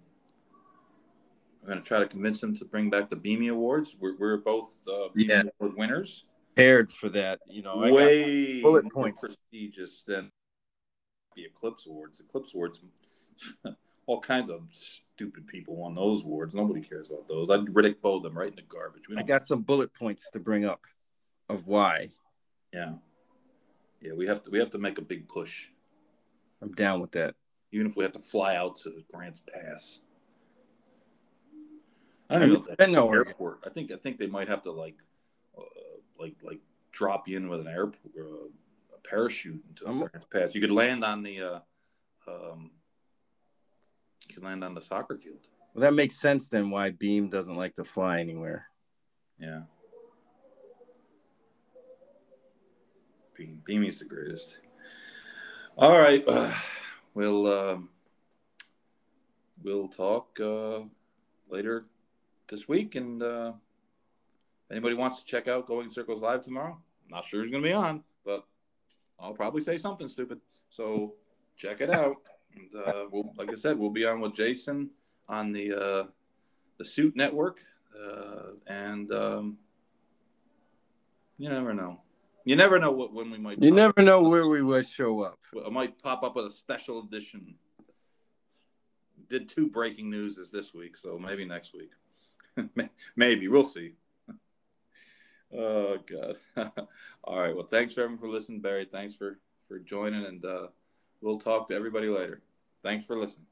We're going to try to convince him to bring back the Beamy Awards. We're, we're both uh, Beamy Yeah. Award winners. Paired for that, you know. I got- Way bullet more points. prestigious than the Eclipse Awards. Eclipse Awards, all kinds of stupid people won those awards. Nobody cares about those. I'd Riddick Bowe them right in the garbage. I got some bullet points to bring up of why Yeah, yeah. We have to we have to make a big push, I'm down with that. even if we have to fly out to Grants Pass. I don't know an airport. I think I think they might have to like, like like drop you in with an airport, uh, a parachute into I'm- Grants Pass. You could land on the, uh, um, you could land on the soccer field. Well, that makes sense then why Beam doesn't like to fly anywhere. Yeah. Beam, Beamy's the greatest. All right, uh, we'll um, we'll talk uh, later this week, and uh, anybody wants to check out Going Circles live tomorrow, I'm not sure who's going to be on, but I'll probably say something stupid. So check it out. And uh, we'll, like I said, we'll be on with Jason on the uh, the Suit Network, uh, and um, you never know. You never know what when we might. You never know where we would show up. I might pop up with a special edition. Did two breaking newses this week, so maybe next week. maybe we'll see. Oh God! All right. Well, thanks for everyone for listening, Barry. Thanks for for joining, and uh, we'll talk to everybody later. Thanks for listening.